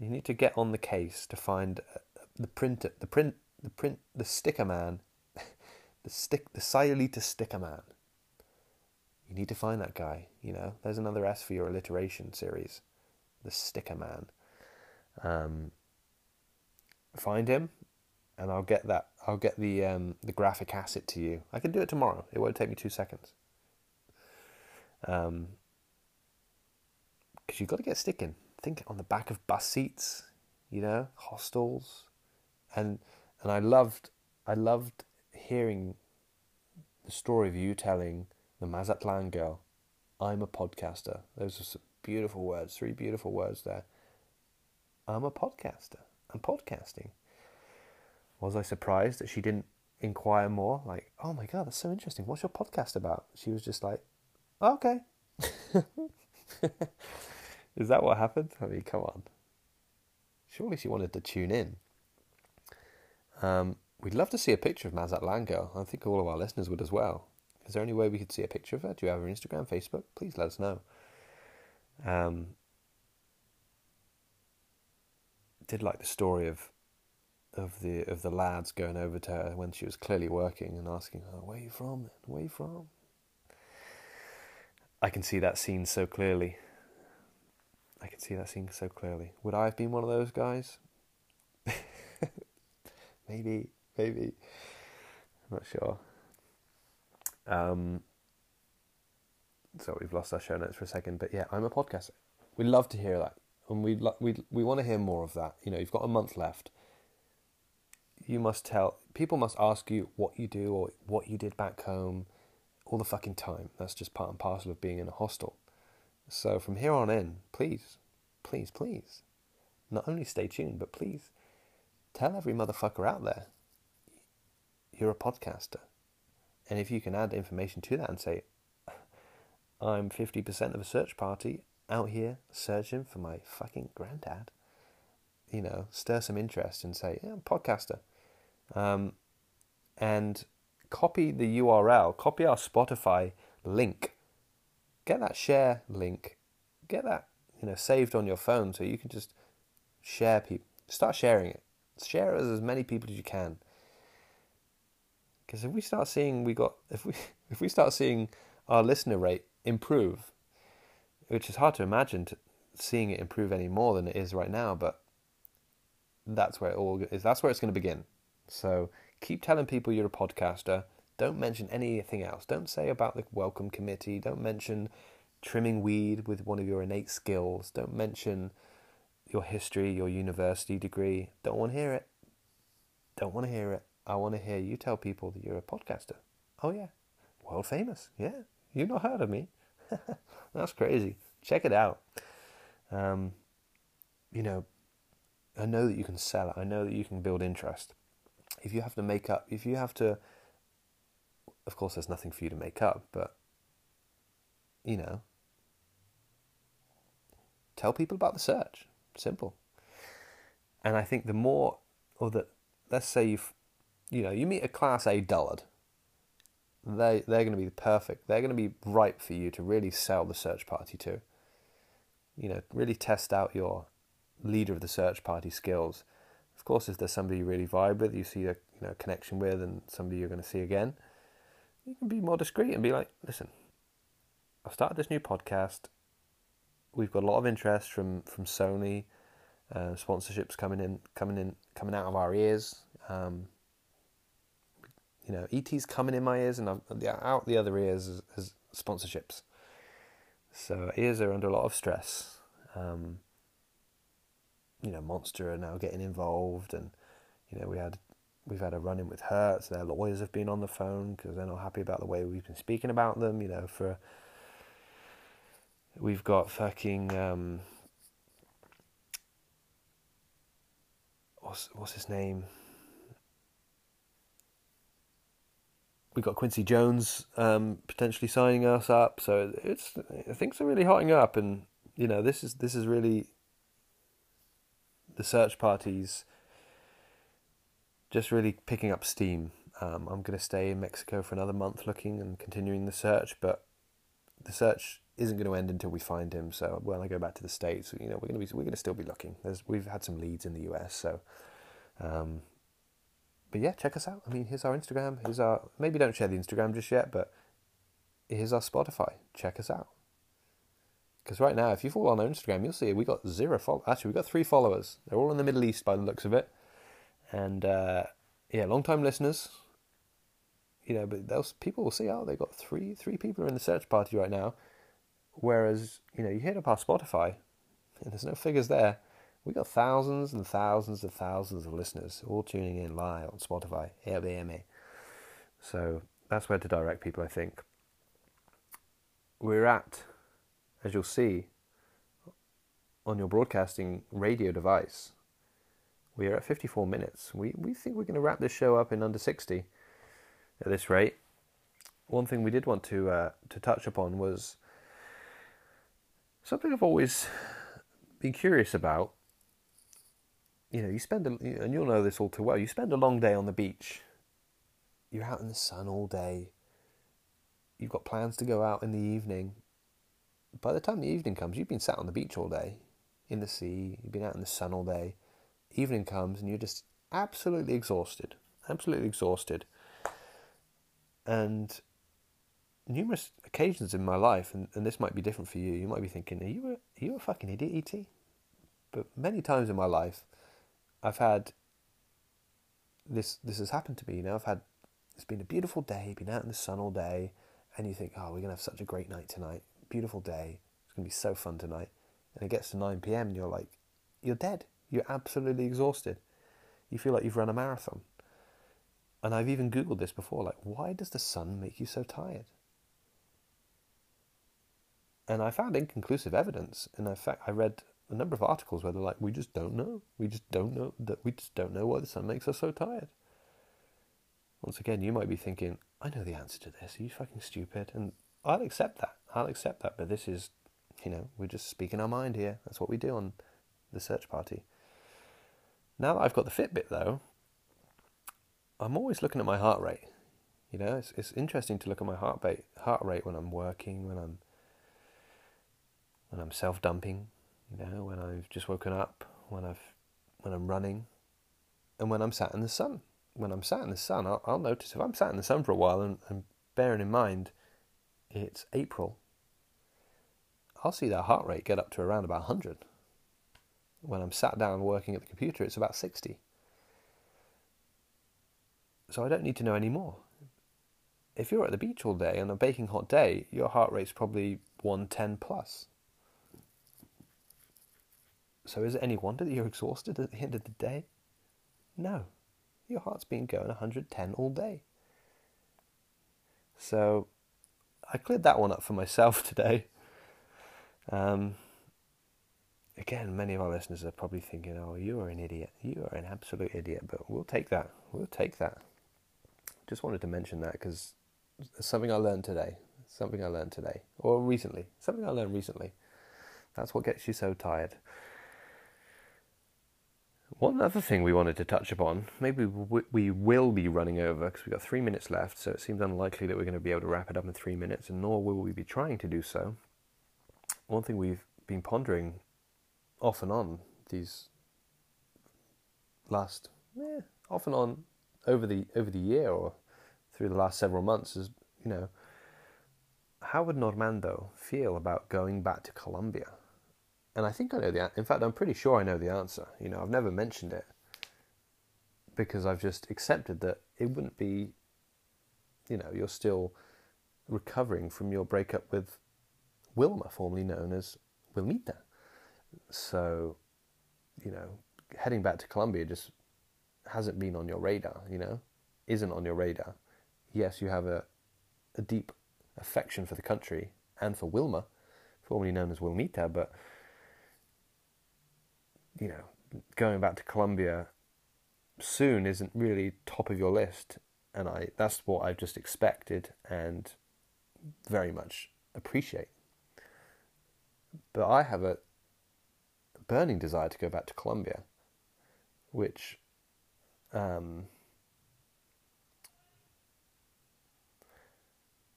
you need to get on the case to find uh, the printer, the print, the print, the sticker man, the stick, the Sayulita sticker man. You need to find that guy. You know, there's another S for your alliteration series, the sticker man. Um, find him, and I'll get that. I'll get the um, the graphic asset to you. I can do it tomorrow. It won't take me two seconds. Um, because you've got to get sticking think on the back of bus seats, you know, hostels, and and I loved I loved hearing the story of you telling the Mazatlan girl, "I'm a podcaster." Those are some beautiful words, three beautiful words there. I'm a podcaster. I'm podcasting. Was I surprised that she didn't inquire more? Like, oh my god, that's so interesting. What's your podcast about? She was just like, okay. Is that what happened? I mean, come on. Surely she wanted to tune in. Um, we'd love to see a picture of Mazatlan girl. I think all of our listeners would as well. Is there any way we could see a picture of her? Do you have her Instagram, Facebook? Please let us know. Um, did like the story of of the of the lads going over to her when she was clearly working and asking her, "Where are you from? Where are you from?" I can see that scene so clearly. I can see that scene so clearly. Would I have been one of those guys? maybe, maybe. I'm not sure. Um, so we've lost our show notes for a second, but yeah, I'm a podcaster. We love to hear that, and we lo- we we want to hear more of that. You know, you've got a month left. You must tell people must ask you what you do or what you did back home, all the fucking time. That's just part and parcel of being in a hostel. So from here on in, please, please, please, not only stay tuned, but please tell every motherfucker out there you're a podcaster. And if you can add information to that and say, I'm 50% of a search party out here searching for my fucking granddad, you know, stir some interest and say, yeah, I'm podcaster. Um, and copy the URL, copy our Spotify link, get that share link, get that, you know, saved on your phone so you can just share people, start sharing it. Share it with as many people as you can. Because if we start seeing we got if we if we start seeing our listener rate improve, which is hard to imagine to, seeing it improve any more than it is right now, but that's where it all is. That's where it's going to begin. So keep telling people you're a podcaster. Don't mention anything else. Don't say about the welcome committee. Don't mention trimming weed with one of your innate skills. Don't mention your history, your university degree. Don't want to hear it. Don't want to hear it. I want to hear you tell people that you're a podcaster. Oh, yeah. World famous. Yeah. You've not heard of me. That's crazy. Check it out. Um, you know, I know that you can sell it. I know that you can build interest. If you have to make up, if you have to, of course, there's nothing for you to make up, but, you know, tell people about the search. Simple. And I think the more, or that, let's say you've, you know, you meet a class A dullard, they they're going to be perfect. They're going to be ripe for you to really sell the search party to. You know, really test out your leader of the search party skills. Of course, if there's somebody you really vibe with, you see a you know connection with, and somebody you're going to see again, you can be more discreet and be like, listen, I've started this new podcast. We've got a lot of interest from from Sony, uh, sponsorships coming in, coming in, coming out of our ears. Um, you know, ET's coming in my ears and I'm, out the other ears as, as sponsorships. So ears are under a lot of stress. Um, you know, Monster are now getting involved, and you know we had we've had a run in with Hertz. Their lawyers have been on the phone because they're not happy about the way we've been speaking about them. You know, for we've got fucking um, what's what's his name? we've got Quincy Jones um, potentially signing us up. So it's things are really hotting up, and you know this is this is really the search parties just really picking up steam. Um, I'm going to stay in Mexico for another month, looking and continuing the search, but the search isn't going to end until we find him. So when I go back to the states, you know, we're going to be we're going to still be looking. There's, we've had some leads in the US, so. Um, but yeah, check us out. I mean, here's our Instagram. Here's our maybe don't share the Instagram just yet, but here's our Spotify. Check us out. Because right now, if you follow on our Instagram, you'll see we got zero. Actually, we got three followers. They're all in the Middle East by the looks of it, and uh, yeah, long time listeners. You know, but those people will see, oh, they got three three people are in the search party right now. Whereas, you know, you hit up our Spotify, and there's no figures there. We got thousands and thousands and thousands of listeners all tuning in live on Spotify, Airbnb. So that's where to direct people, I think. We're at, as you'll see, on your broadcasting radio device, we are at 54 minutes. We, we think we're going to wrap this show up in under 60 at this rate. One thing we did want to uh, to touch upon was something I've always been curious about you know, you spend, a, and you'll know this all too well, you spend a long day on the beach. You're out in the sun all day. You've got plans to go out in the evening. By the time the evening comes, you've been sat on the beach all day, in the sea, you've been out in the sun all day. Evening comes and you're just absolutely exhausted. Absolutely exhausted. And numerous occasions in my life, and, and this might be different for you. You might be thinking, "Are you a, are you a fucking idiot, ET?" But many times in my life, I've had this. This has happened to me. You know, I've had. It's been a beautiful day. Been out in the sun all day, and you think, "Oh, we're gonna have such a great night tonight. Beautiful day. It's gonna be so fun tonight." And it gets to nine p.m. and you're like, you're dead. You're absolutely exhausted. You feel like you've run a marathon. And I've even Googled this before like, why does the sun make you so tired? And I found inconclusive evidence. And in fact, I read a number of articles where they're like, we just don't know. We just don't know that we just don't know why the sun makes us so tired. Once again, you might be thinking, I know the answer to this. Are you fucking stupid? And I'll accept that. I'll accept that. But this is, you know, we're just speaking our mind here. That's what we do on the search party. Now that I've got the Fitbit though, I'm always looking at my heart rate. You know, it's it's interesting to look at my heart rate heart rate when I'm working, when I'm when I'm self dumping, you know, when I've just woken up, when I've when I'm running, and when I'm sat in the sun. When I'm sat in the sun, I'll, I'll notice if I'm sat in the sun for a while and, and bearing in mind it's April, I'll see that heart rate get up to around about 100 when I'm sat down working at the computer, it's about 60. So I don't need to know any more. If you're at the beach all day on a baking hot day, your heart rate's probably 110 plus. So is it any wonder that you're exhausted at the end of the day? No. Your heart's been going 110 all day. So I cleared that one up for myself today. Um, again, many of our listeners are probably thinking, "Oh, you are an idiot. You are an absolute idiot." But we'll take that. We'll take that. Just wanted to mention that because something I learned today. Something I learned today, or recently. Something I learned recently. That's what gets you so tired. One other thing we wanted to touch upon, maybe we will be running over because we've got three minutes left, so it seems unlikely that we're going to be able to wrap it up in three minutes, and nor will we be trying to do so. One thing we've been pondering off and on these last eh, off and on over the over the year or through the last several months is you know how would Normando feel about going back to Colombia? And I think I know the in fact I'm pretty sure I know the answer. You know, I've never mentioned it because I've just accepted that it wouldn't be you know, you're still recovering from your breakup with Wilma, formerly known as Wilmita. So, you know, heading back to Colombia just hasn't been on your radar, you know, isn't on your radar. Yes, you have a, a deep affection for the country and for Wilma, formerly known as Wilmita, but, you know, going back to Colombia soon isn't really top of your list. And I, that's what I've just expected and very much appreciate. But I have a, burning desire to go back to Colombia, which um,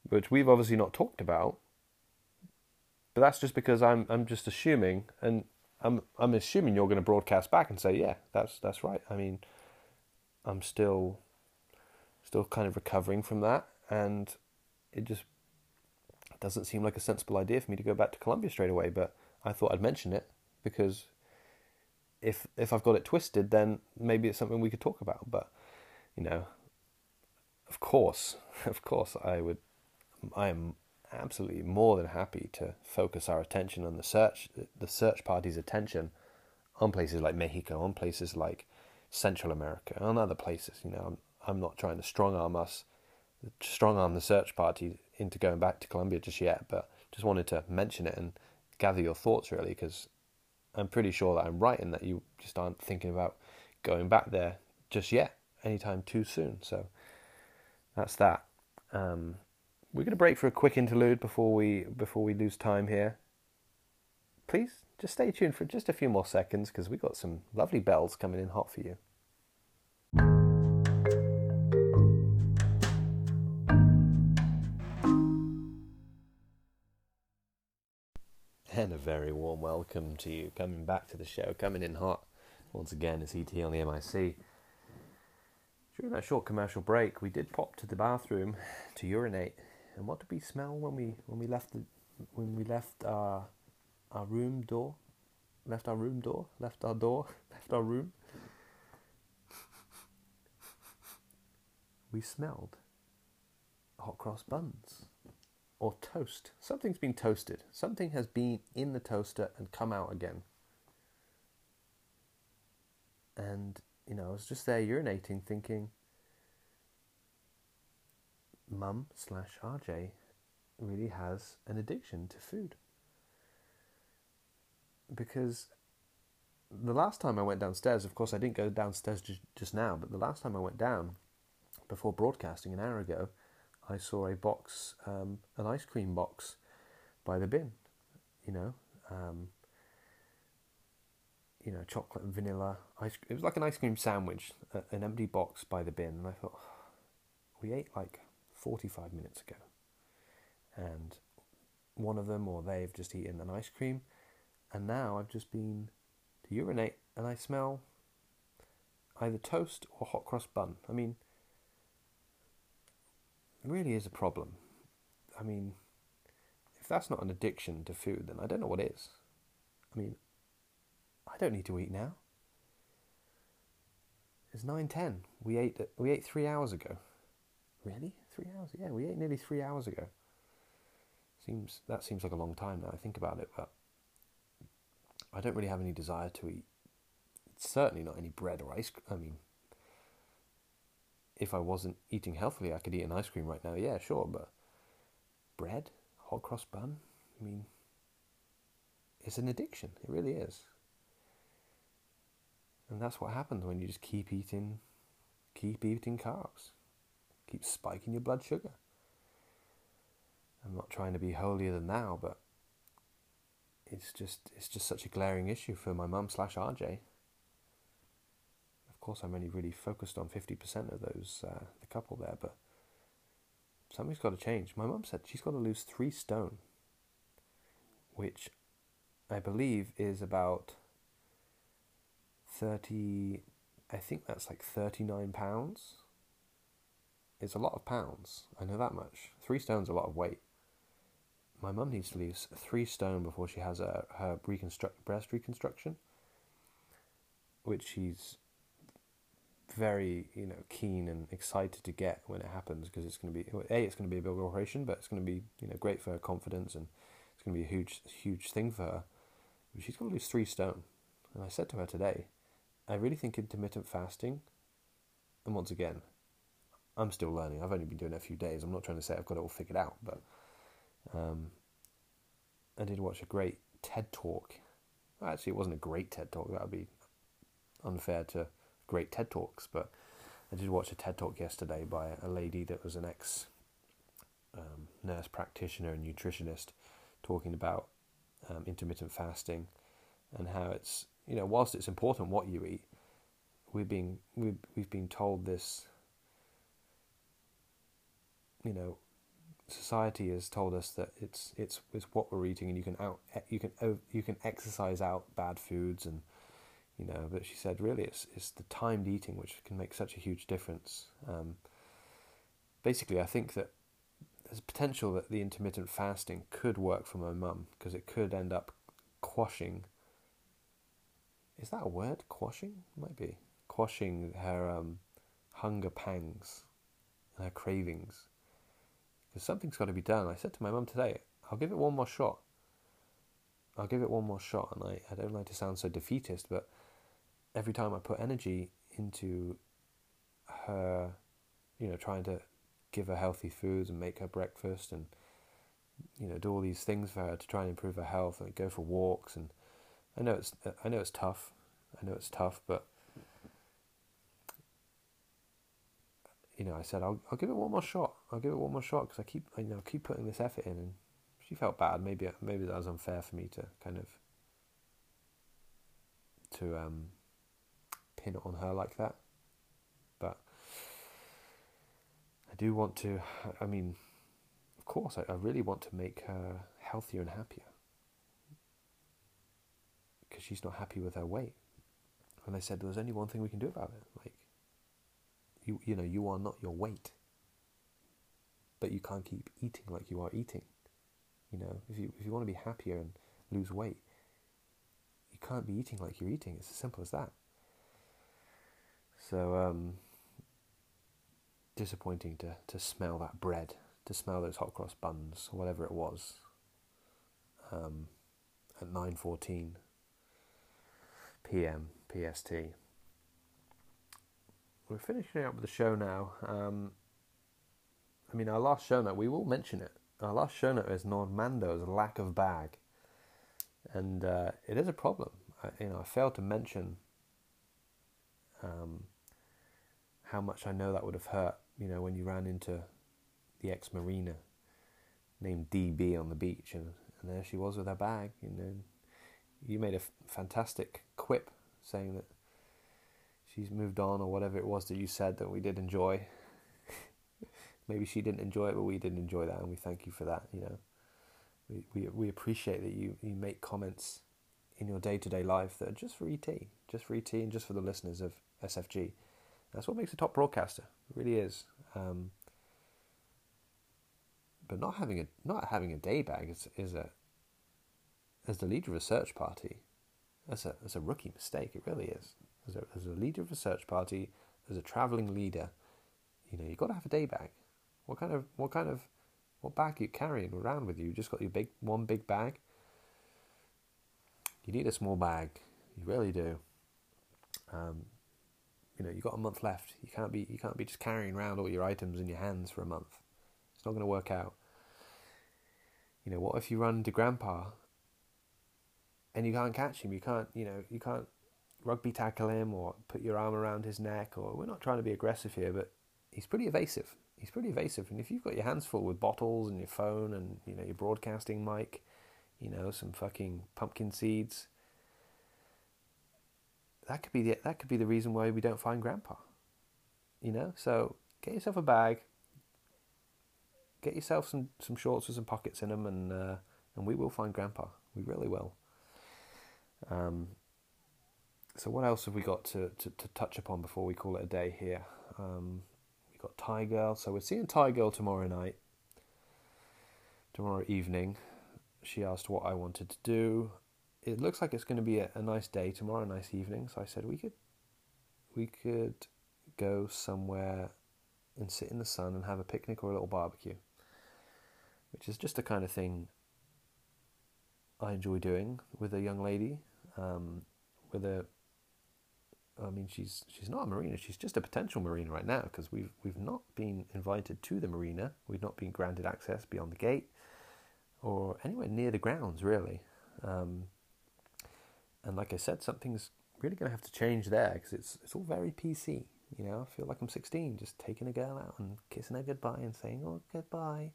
which we've obviously not talked about. But that's just because I'm I'm just assuming, and I'm I'm assuming you're going to broadcast back and say, yeah, that's that's right. I mean, I'm still still kind of recovering from that, and it just doesn't seem like a sensible idea for me to go back to Colombia straight away. But I thought I'd mention it because if if I've got it twisted, then maybe it's something we could talk about. But you know, of course, of course, I would. I am absolutely more than happy to focus our attention on the search, the search party's attention on places like Mexico, on places like Central America, on other places. You know, I'm, I'm not trying to strong arm us, strong arm the search party into going back to Colombia just yet, but just wanted to mention it and gather your thoughts really because I'm pretty sure that I'm right in that you just aren't thinking about going back there just yet, anytime too soon. So that's that. Um, we're going to break for a quick interlude before we before we lose time here. Please just stay tuned for just a few more seconds because we've got some lovely bells coming in hot for you. Very warm welcome to you coming back to the show, coming in hot. Once again, it's ET on the MIC. During that short commercial break, we did pop to the bathroom to urinate, And what did we smell when we when we left the when we left our our room door? Left our room door? Left our door? Left our room? We smelled hot cross buns or toast. Something's been toasted. Something has been in the toaster and come out again. And, you know, I was just there urinating, thinking, mum slash RJ really has an addiction to food. Because the last time I went downstairs, of course, I didn't go downstairs just, just now, but the last time I went down before broadcasting an hour ago, I saw a box, um, an ice cream box by the bin, you know. Um, you know, chocolate and vanilla ice. It was like an ice cream sandwich, an empty box by the bin, and I thought, we ate like forty-five minutes ago, and one of them or they've just eaten an ice cream, and now I've just been to urinate, and I smell either toast or hot cross bun. I mean, really is a problem. I mean, if that's not an addiction to food, then I don't know what is. I mean, I don't need to eat now. It's nine ten. We ate we ate three hours ago. Really? Three hours? Yeah, we ate nearly three hours ago. Seems that seems like a long time now. I think about it, but I don't really have any desire to eat. Certainly not any bread or ice. I mean, if I wasn't eating healthily, I could eat an ice cream right now. Yeah, sure, but bread, hot cross bun. I mean, it's an addiction. It really is. And that's what happens when you just keep eating, keep eating carbs, keep spiking your blood sugar. I'm not trying to be holier than thou, but it's just it's just such a glaring issue for my mum slash RJ. Course, I'm only really focused on fifty percent of those uh, the couple there, but something's got to change. My mum said she's got to lose three stone, which I believe is about 30 I think that's like 39 pounds. It's a lot of pounds. I know that much. 3 stone's a lot of weight. My mum needs to lose 3 stone before she has a, her reconstruct breast reconstruction, which she's very, you know, keen and excited to get when it happens because it's going to be a it's going to be a big operation, but it's going to be, you know, great for her confidence and it's going to be a huge huge thing for her. She's to lose 3 stone. And I said to her today, I really think intermittent fasting, and once again, I'm still learning. I've only been doing it a few days. I'm not trying to say I've got it all figured out, but um, I did watch a great TED talk. Actually, it wasn't a great TED talk. That would be unfair to great TED talks, but I did watch a TED talk yesterday by a lady that was an ex um, nurse practitioner and nutritionist talking about um, intermittent fasting and how it's you know, whilst it's important what you eat, we've been we've we've been told this. You know, society has told us that it's it's it's what we're eating, and you can out you can you can exercise out bad foods, and you know. But she said, really, it's it's the timed eating which can make such a huge difference. Um, basically, I think that there's potential that the intermittent fasting could work for my mum because it could end up quashing is that a word? Quashing? Might be. Quashing her um, hunger pangs and her cravings. Because something's got to be done. I said to my mum today, I'll give it one more shot. I'll give it one more shot. And I, I don't like to sound so defeatist, but every time I put energy into her, you know, trying to give her healthy foods and make her breakfast and, you know, do all these things for her to try and improve her health and go for walks and I know it's I know it's tough. I know it's tough, but you know, I said I'll I'll give it one more shot. I'll give it one more shot because I keep you know keep putting this effort in, and she felt bad. Maybe maybe that was unfair for me to kind of to um, pin it on her like that. But I do want to. I mean, of course, I, I really want to make her healthier and happier because she's not happy with her weight. And I said, there's only one thing we can do about it. Like, you, you know, you are not your weight. but you can't keep eating like you are eating. You know, if you if you want to be happier and lose weight, you can't be eating like you're eating. It's as simple as that. So um, disappointing to to smell that bread, to smell those hot cross buns, or whatever it was. Um, at nine fourteen p.m. PST. We're finishing up with the show now. Um, I mean, our last show note, we will mention it. Our last show note is Normando's lack of bag. And uh, it is a problem. I, you know, I failed to mention um, how much I know that would have hurt, you know, when you ran into the ex marina named DB on the beach and, and there she was with her bag, you know. You made a f- fantastic quip saying that she's moved on or whatever it was that you said that we did enjoy. Maybe she didn't enjoy it, but we did enjoy that, and we thank you for that. You know, we we, we appreciate that you, you make comments in your day to day life that are just for ET, just for ET, and just for the listeners of SFG. That's what makes a top broadcaster. It really is. Um, but not having a not having a day bag is is a as the leader of a search party. That's a that's a rookie mistake. It really is. As a as a leader of a search party, as a traveling leader, you know, you've got to have a day bag. What kind of what kind of what bag are you carrying around with you? You just got your big one big bag. You need a small bag. You really do. Um, you know, you've got a month left. You can't be you can't be just carrying around all your items in your hands for a month. It's not going to work out. You know, what if you run to grandpa and you can't catch him? You can't, you know, you can't rugby tackle him or put your arm around his neck or we're not trying to be aggressive here, but he's pretty evasive. He's pretty evasive. And if you've got your hands full with bottles and your phone and, you know, your broadcasting mic, you know, some fucking pumpkin seeds, that could be the that could be the reason why we don't find grandpa. You know? So get yourself a bag, get yourself some, some shorts with some pockets in them, and uh, and we will find Grandpa. We really will. Um, so what else have we got to, to, to, touch upon before we call it a day here? Um, we got Thai Girl. So we're seeing Thai Girl tomorrow night, tomorrow evening. She asked what I wanted to do. It looks like it's going to be a, a nice day tomorrow, a nice evening. So I said we could we could go somewhere and sit in the sun and have a picnic or a little barbecue which is just the kind of thing I enjoy doing with a young lady. Um, with a, I mean, she's she's not a marina. She's just a potential marina right now because we've we've not been invited to the marina. We've not been granted access beyond the gate or anywhere near the grounds, really. Um, and like I said, something's really going to have to change there because it's it's all very PC. You know, I feel like I'm 16, just taking a girl out and kissing her goodbye and saying, "Oh, goodbye."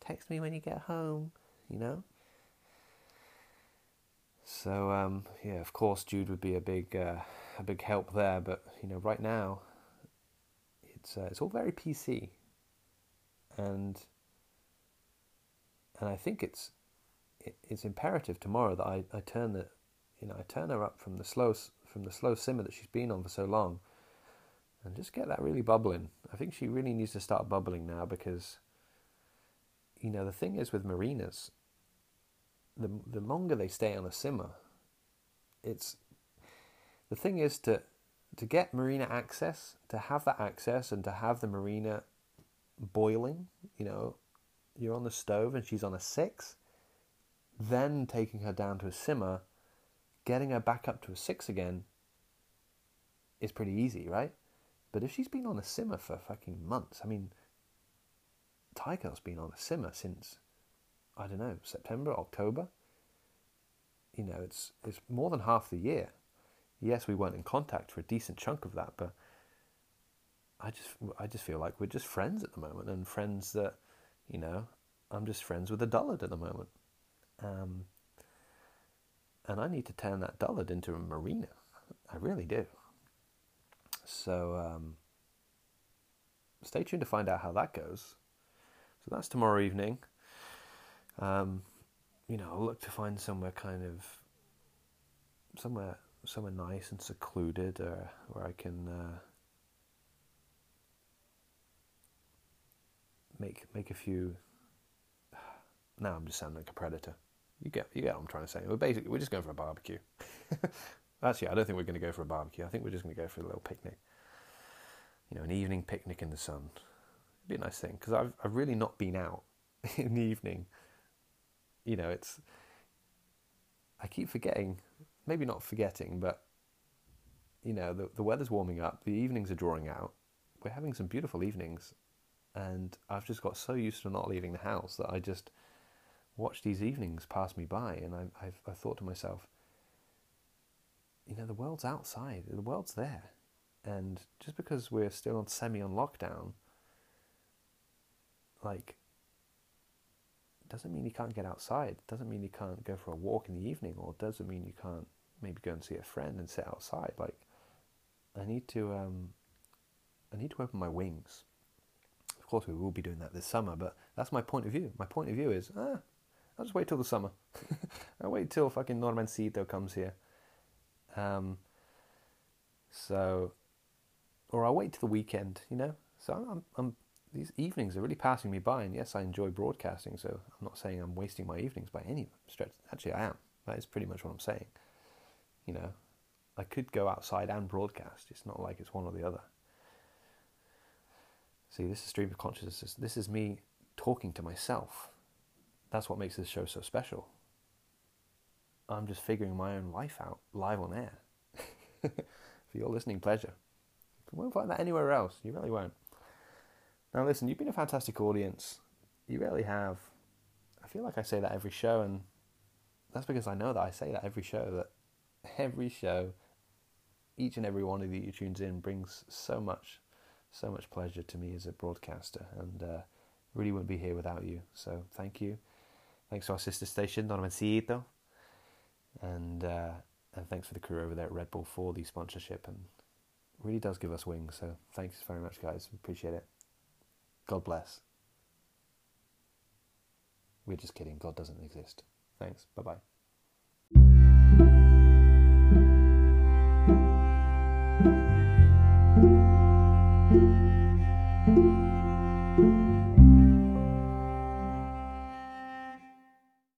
text me when you get home, you know. So um, yeah, of course, Jude would be a big uh, a big help there. But you know, right now, it's uh, it's all very PC, and and I think it's it, it's imperative tomorrow that I, I turn the you know I turn her up from the slow from the slow simmer that she's been on for so long, and just get that really bubbling. I think she really needs to start bubbling now because you know, the thing is with marinas, the the longer they stay on a simmer, it's the thing is to to get marina access, to have that access, and to have the marina boiling. You know, you're on the stove and she's on a six, then taking her down to a simmer, getting her back up to a six again. Is pretty easy, right? But if she's been on a simmer for fucking months, I mean Thai Girl's been on a simmer since I don't know September, October. You know, it's it's more than half the year. Yes, we weren't in contact for a decent chunk of that, but I just I just feel like we're just friends at the moment, and friends that you know I'm just friends with a dullard at the moment. Um, and I need to turn that dullard into a marina. I really do. So um, stay tuned to find out how that goes. So that's tomorrow evening. Um, you know, I'll look to find somewhere kind of somewhere somewhere nice and secluded, or uh, where I can uh, make make a few. Now I'm just sounding like a predator. You get you get what I'm trying to say. We're basically we're just going for a barbecue. Actually, I don't think we're going to go for a barbecue. I think we're just going to go for a little picnic. You know, an evening picnic in the sun. It'd be a nice thing because I've I've really not been out in the evening. You know, it's. I keep forgetting, maybe not forgetting, but you know, the the weather's warming up. The evenings are drawing out. We're having some beautiful evenings, and I've just got so used to not leaving the house that I just watch these evenings pass me by, and I, I've, I've thought to myself, you know, the world's outside, the world's there, and just because we're still on semi on lockdown, like, doesn't mean you can't get outside. Doesn't mean you can't go for a walk in the evening, or doesn't mean you can't maybe go and see a friend and sit outside. Like, I need to, um, I need to open my wings. Of course, we will be doing that this summer, but that's my point of view. My point of view is, ah, I'll just wait till the summer. I'll wait till fucking Normancito comes here. Um, so, or I'll wait till the weekend, you know. So I'm, I'm, these evenings are really passing me by, and yes, I enjoy broadcasting. So I'm not saying I'm wasting my evenings by any stretch. Actually, I am. That is pretty much what I'm saying. You know, I could go outside and broadcast. It's not like it's one or the other. See, this is stream of consciousness. This is me talking to myself that's what makes this show so special. I'm just figuring my own life out live on air for your listening pleasure. You won't find that anywhere else. You really won't. Now, listen, you've been a fantastic audience. You really have. I feel like I say that every show, and that's because I know that I say that every show, that every show, each and every one of you who tunes in brings so much, so much pleasure to me as a broadcaster, and uh, really wouldn't be here without you. So thank you. Thanks to our sister station, Don Mancito. And, uh, and thanks for the crew over there at Red Bull for the sponsorship. And really does give us wings. So thanks very much, guys. We appreciate it. God bless. We're just kidding. God doesn't exist. Thanks. Bye bye.